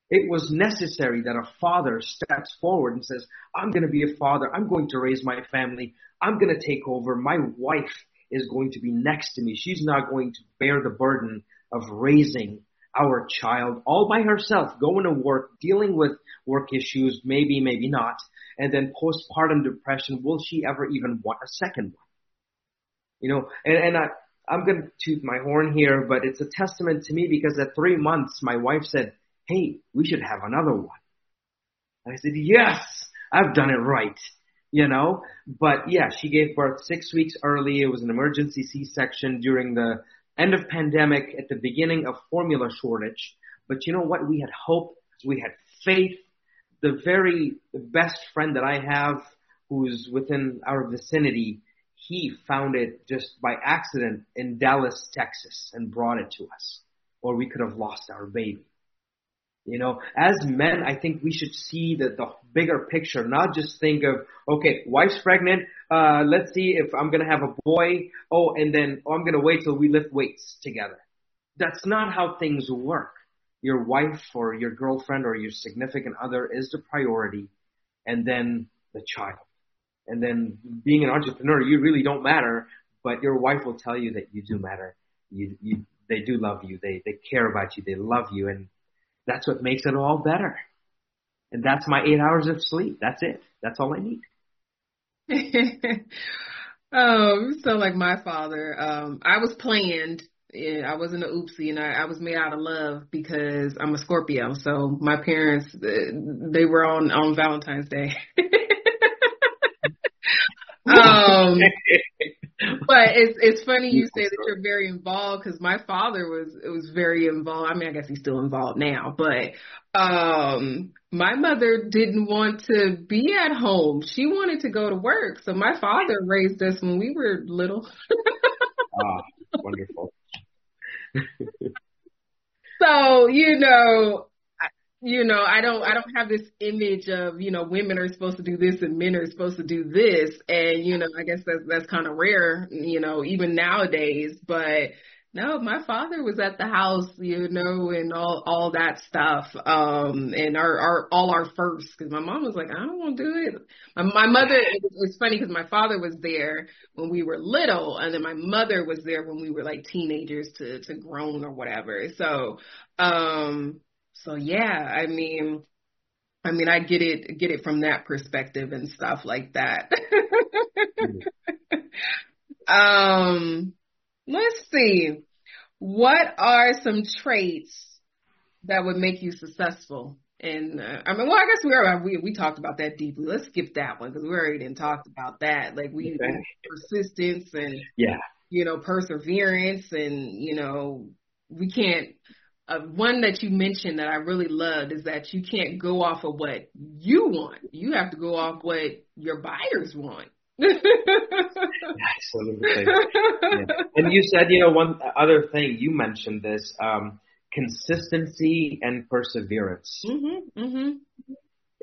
It was necessary that a father steps forward and says, I'm going to be a father. I'm going to raise my family. I'm going to take over. My wife is going to be next to me. She's not going to bear the burden of raising our child all by herself, going to work, dealing with work issues, maybe, maybe not. And then postpartum depression, will she ever even want a second one? You know, and, and I, I'm going to toot my horn here, but it's a testament to me because at three months, my wife said, Hey, we should have another one. And I said, Yes, I've done it right. You know, but yeah, she gave birth six weeks early. It was an emergency C-section during the end of pandemic at the beginning of formula shortage. But you know what? We had hope. We had faith. The very best friend that I have who's within our vicinity, he found it just by accident in Dallas, Texas and brought it to us or we could have lost our baby. You know, as men, I think we should see the, the bigger picture, not just think of, okay, wife's pregnant, uh, let's see if I'm gonna have a boy, oh, and then, oh, I'm gonna wait till we lift weights together. That's not how things work. Your wife or your girlfriend or your significant other is the priority, and then the child. And then being an entrepreneur, you really don't matter, but your wife will tell you that you do matter. You, you, they do love you. They, they care about you. They love you. And that's what makes it all better. And that's my eight hours of sleep. That's it. That's all I need. um, so like my father, um, I was planned. Yeah, I wasn't an oopsie, and I, I was made out of love because I'm a Scorpio. So my parents, they were on on Valentine's Day. um, but it's it's funny you say that you're very involved because my father was it was very involved. I mean, I guess he's still involved now, but um my mother didn't want to be at home. She wanted to go to work. So my father raised us when we were little. ah, wonderful. so, you know, you know, I don't I don't have this image of, you know, women are supposed to do this and men are supposed to do this and you know, I guess that's that's kind of rare, you know, even nowadays, but no, my father was at the house, you know, and all all that stuff. Um and our our all our firsts cuz my mom was like, I don't want to do it. My, my mother it was funny cuz my father was there when we were little and then my mother was there when we were like teenagers to to grown or whatever. So, um so yeah, I mean, I mean, I get it, get it from that perspective and stuff like that. um, let's see. What are some traits that would make you successful? And uh, I mean, well, I guess we are we we talked about that deeply. Let's skip that one because we already didn't talked about that. Like we okay. persistence and yeah, you know, perseverance and, you know, we can't uh, one that you mentioned that I really loved is that you can't go off of what you want. You have to go off what your buyers want. Absolutely. Yeah. And you said, you know, one other thing you mentioned this um, consistency and perseverance. Mm-hmm, mm-hmm.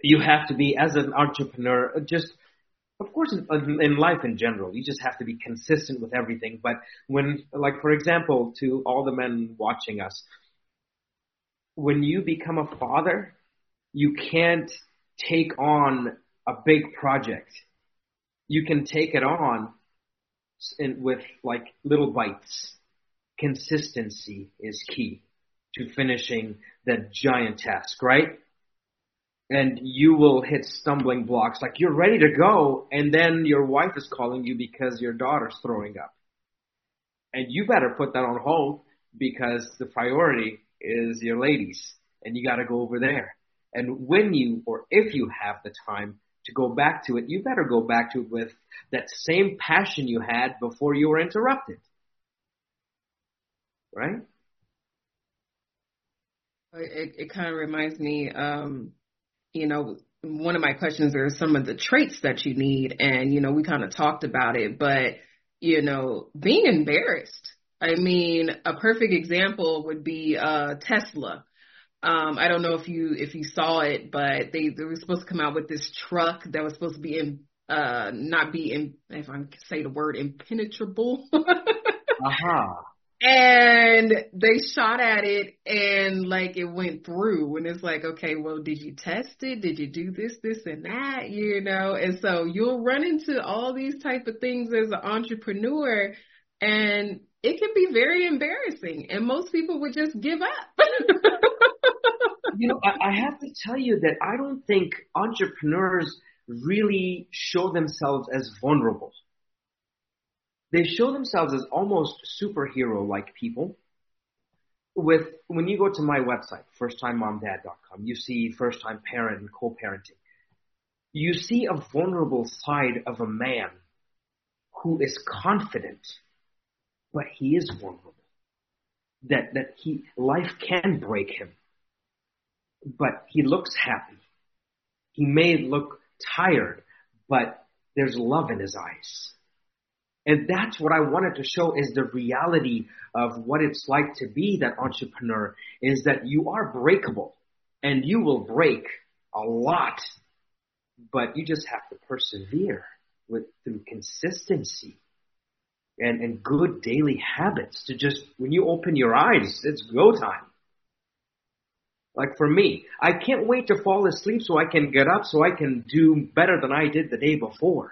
You have to be, as an entrepreneur, just of course, in, in life in general, you just have to be consistent with everything. But when, like, for example, to all the men watching us, when you become a father, you can't take on a big project. You can take it on with like little bites. Consistency is key to finishing that giant task, right? And you will hit stumbling blocks. Like you're ready to go, and then your wife is calling you because your daughter's throwing up. And you better put that on hold because the priority is your ladies, and you got to go over there. And when you, or if you have the time to go back to it, you better go back to it with that same passion you had before you were interrupted. Right? It, it kind of reminds me, um, you know, one of my questions are some of the traits that you need, and you know, we kind of talked about it, but you know, being embarrassed I mean, a perfect example would be uh, Tesla. Um, I don't know if you if you saw it, but they they were supposed to come out with this truck that was supposed to be in uh not be in if I can say the word impenetrable. uh-huh. And they shot at it and like it went through and it's like, okay, well, did you test it? Did you do this, this and that? You know, and so you'll run into all these type of things as an entrepreneur and it can be very embarrassing, and most people would just give up. you know, I, I have to tell you that I don't think entrepreneurs really show themselves as vulnerable. They show themselves as almost superhero like people. With when you go to my website, firsttimemomdad.com, you see first time parent and co-parenting. You see a vulnerable side of a man who is confident but he is vulnerable. That that he life can break him, but he looks happy. He may look tired, but there's love in his eyes. And that's what I wanted to show is the reality of what it's like to be that entrepreneur is that you are breakable and you will break a lot, but you just have to persevere with through consistency and, and good daily habits to just, when you open your eyes, it's go time. Like for me, I can't wait to fall asleep so I can get up so I can do better than I did the day before.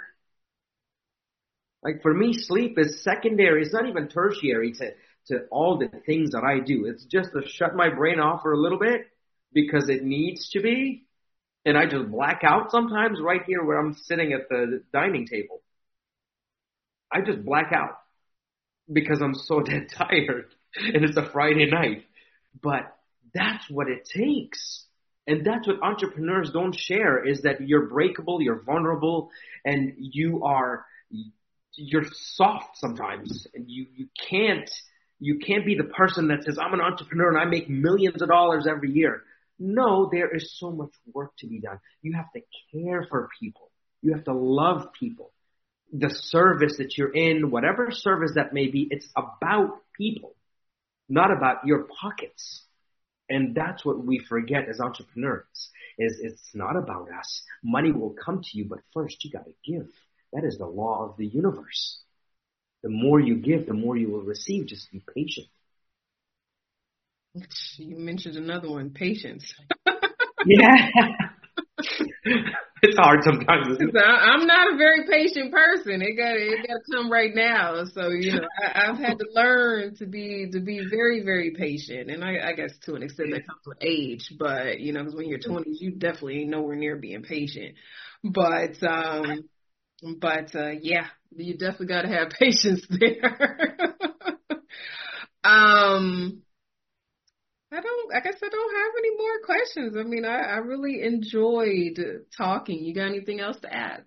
Like for me, sleep is secondary. It's not even tertiary to, to all the things that I do. It's just to shut my brain off for a little bit because it needs to be. And I just black out sometimes right here where I'm sitting at the dining table. I just black out because I'm so dead tired and it's a Friday night. But that's what it takes. And that's what entrepreneurs don't share is that you're breakable, you're vulnerable, and you are you're soft sometimes and you, you can't you can't be the person that says, I'm an entrepreneur and I make millions of dollars every year. No, there is so much work to be done. You have to care for people. You have to love people the service that you're in, whatever service that may be, it's about people, not about your pockets. And that's what we forget as entrepreneurs is it's not about us. Money will come to you, but first you gotta give. That is the law of the universe. The more you give, the more you will receive. Just be patient. You mentioned another one, patience. yeah. it's hard sometimes. I'm not a very patient person. It got it got to come right now. So you know, I, have had to learn to be to be very very patient, and I, I guess to an extent that comes with age. But you know, because when you're 20s, you definitely ain't nowhere near being patient. But um, but uh, yeah, you definitely got to have patience there. um I don't. I guess I don't have any more questions. I mean, I, I really enjoyed talking. You got anything else to add?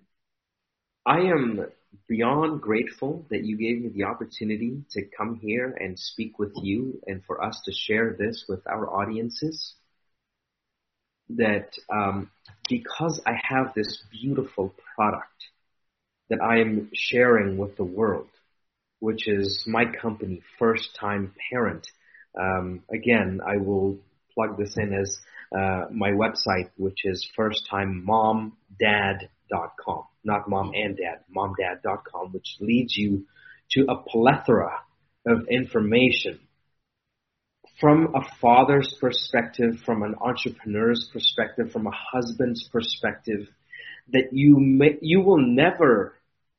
I am beyond grateful that you gave me the opportunity to come here and speak with you and for us to share this with our audiences. That um, because I have this beautiful product that I am sharing with the world, which is my company, First Time Parent. Um, again, I will plug this in as uh, my website, which is firsttimemomdad.com. Not mom and dad, momdad.com, which leads you to a plethora of information from a father's perspective, from an entrepreneur's perspective, from a husband's perspective, that you may, you will never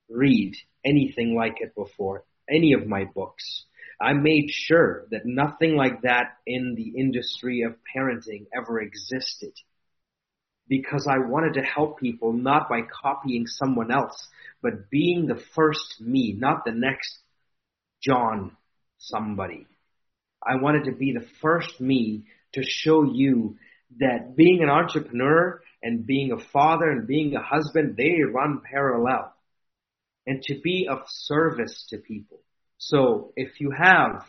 read anything like it before, any of my books. I made sure that nothing like that in the industry of parenting ever existed. Because I wanted to help people not by copying someone else, but being the first me, not the next John somebody. I wanted to be the first me to show you that being an entrepreneur and being a father and being a husband, they run parallel. And to be of service to people. So if you have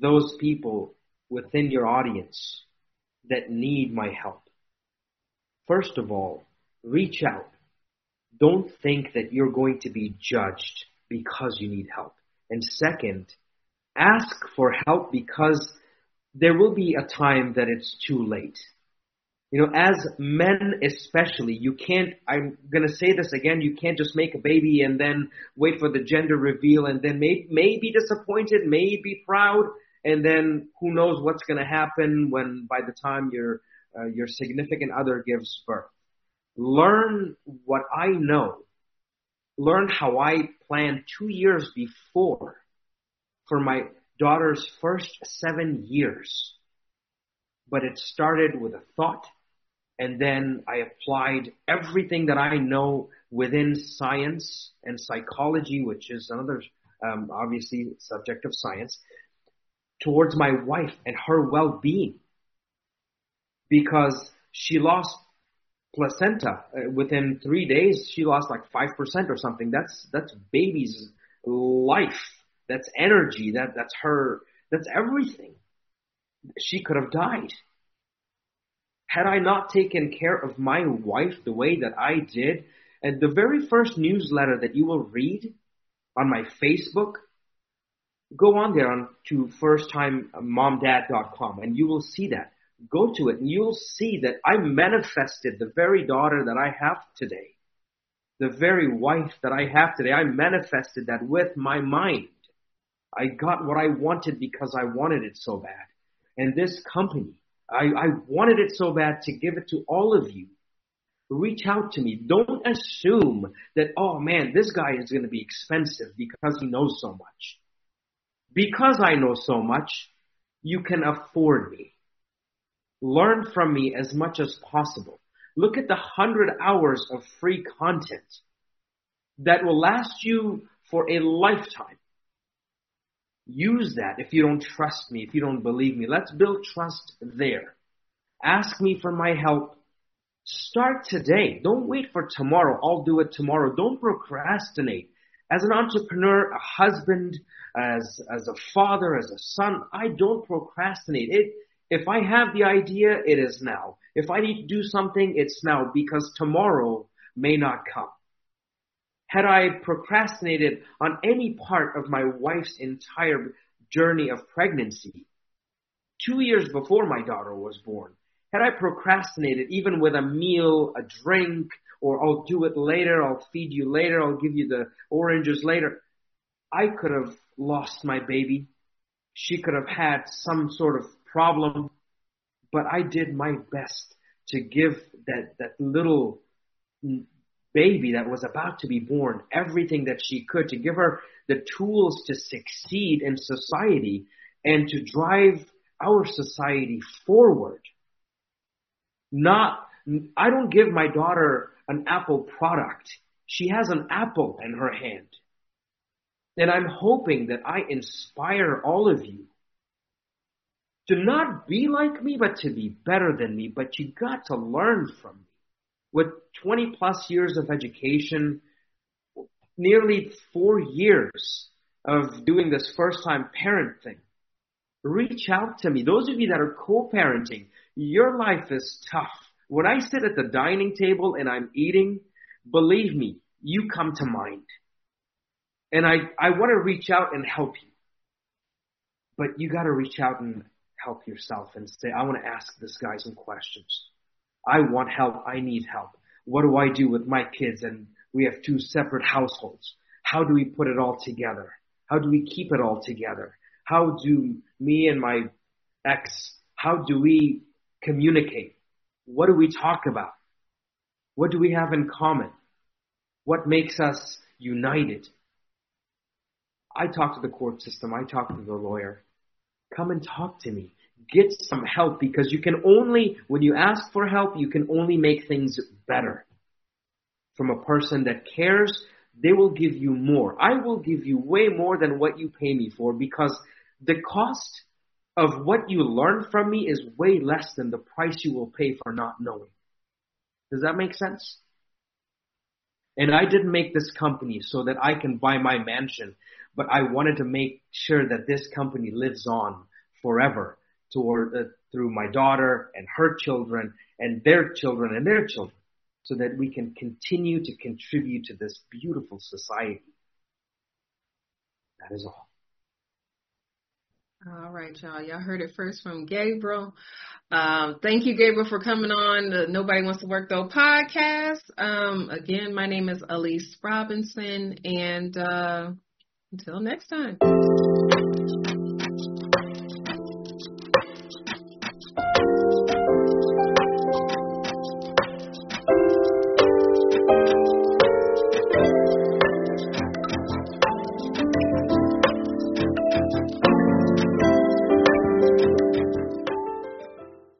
those people within your audience that need my help, first of all, reach out. Don't think that you're going to be judged because you need help. And second, ask for help because there will be a time that it's too late. You know, as men especially, you can't, I'm gonna say this again, you can't just make a baby and then wait for the gender reveal and then may, may be disappointed, may be proud, and then who knows what's gonna happen when by the time your, uh, your significant other gives birth. Learn what I know. Learn how I planned two years before for my daughter's first seven years. But it started with a thought and then I applied everything that I know within science and psychology, which is another um, obviously subject of science, towards my wife and her well-being, because she lost placenta uh, within three days. She lost like five percent or something. That's that's baby's life. That's energy. That that's her. That's everything. She could have died had I not taken care of my wife the way that I did, and the very first newsletter that you will read on my Facebook, go on there on to firsttimemomdad.com and you will see that. Go to it and you'll see that I manifested the very daughter that I have today. The very wife that I have today. I manifested that with my mind. I got what I wanted because I wanted it so bad. And this company I, I wanted it so bad to give it to all of you. Reach out to me. Don't assume that, oh man, this guy is going to be expensive because he knows so much. Because I know so much, you can afford me. Learn from me as much as possible. Look at the hundred hours of free content that will last you for a lifetime. Use that if you don't trust me, if you don't believe me. Let's build trust there. Ask me for my help. Start today. Don't wait for tomorrow. I'll do it tomorrow. Don't procrastinate. As an entrepreneur, a husband, as, as a father, as a son, I don't procrastinate. It, if I have the idea, it is now. If I need to do something, it's now because tomorrow may not come. Had I procrastinated on any part of my wife's entire journey of pregnancy, two years before my daughter was born, had I procrastinated even with a meal, a drink, or I'll do it later, I'll feed you later, I'll give you the oranges later, I could have lost my baby. She could have had some sort of problem, but I did my best to give that, that little baby that was about to be born everything that she could to give her the tools to succeed in society and to drive our society forward. Not, I don't give my daughter an Apple product. She has an apple in her hand. And I'm hoping that I inspire all of you to not be like me, but to be better than me. But you got to learn from me with 20 plus years of education, nearly four years of doing this first time parent thing. Reach out to me. Those of you that are co-parenting, your life is tough. When I sit at the dining table and I'm eating, believe me, you come to mind. And I, I want to reach out and help you. But you got to reach out and help yourself and say, I want to ask this guy some questions. I want help. I need help. What do I do with my kids? And we have two separate households. How do we put it all together? How do we keep it all together? How do me and my ex, how do we communicate? What do we talk about? What do we have in common? What makes us united? I talk to the court system. I talk to the lawyer. Come and talk to me. Get some help because you can only, when you ask for help, you can only make things better. From a person that cares, they will give you more. I will give you way more than what you pay me for because the cost of what you learn from me is way less than the price you will pay for not knowing. Does that make sense? And I didn't make this company so that I can buy my mansion, but I wanted to make sure that this company lives on forever toward, uh, through my daughter and her children and their children and their children so that we can continue to contribute to this beautiful society. That is all. All right, y'all. Y'all heard it first from Gabriel. Um, thank you, Gabriel, for coming on the Nobody Wants to Work Though podcast. Um, again, my name is Elyse Robinson, and uh, until next time.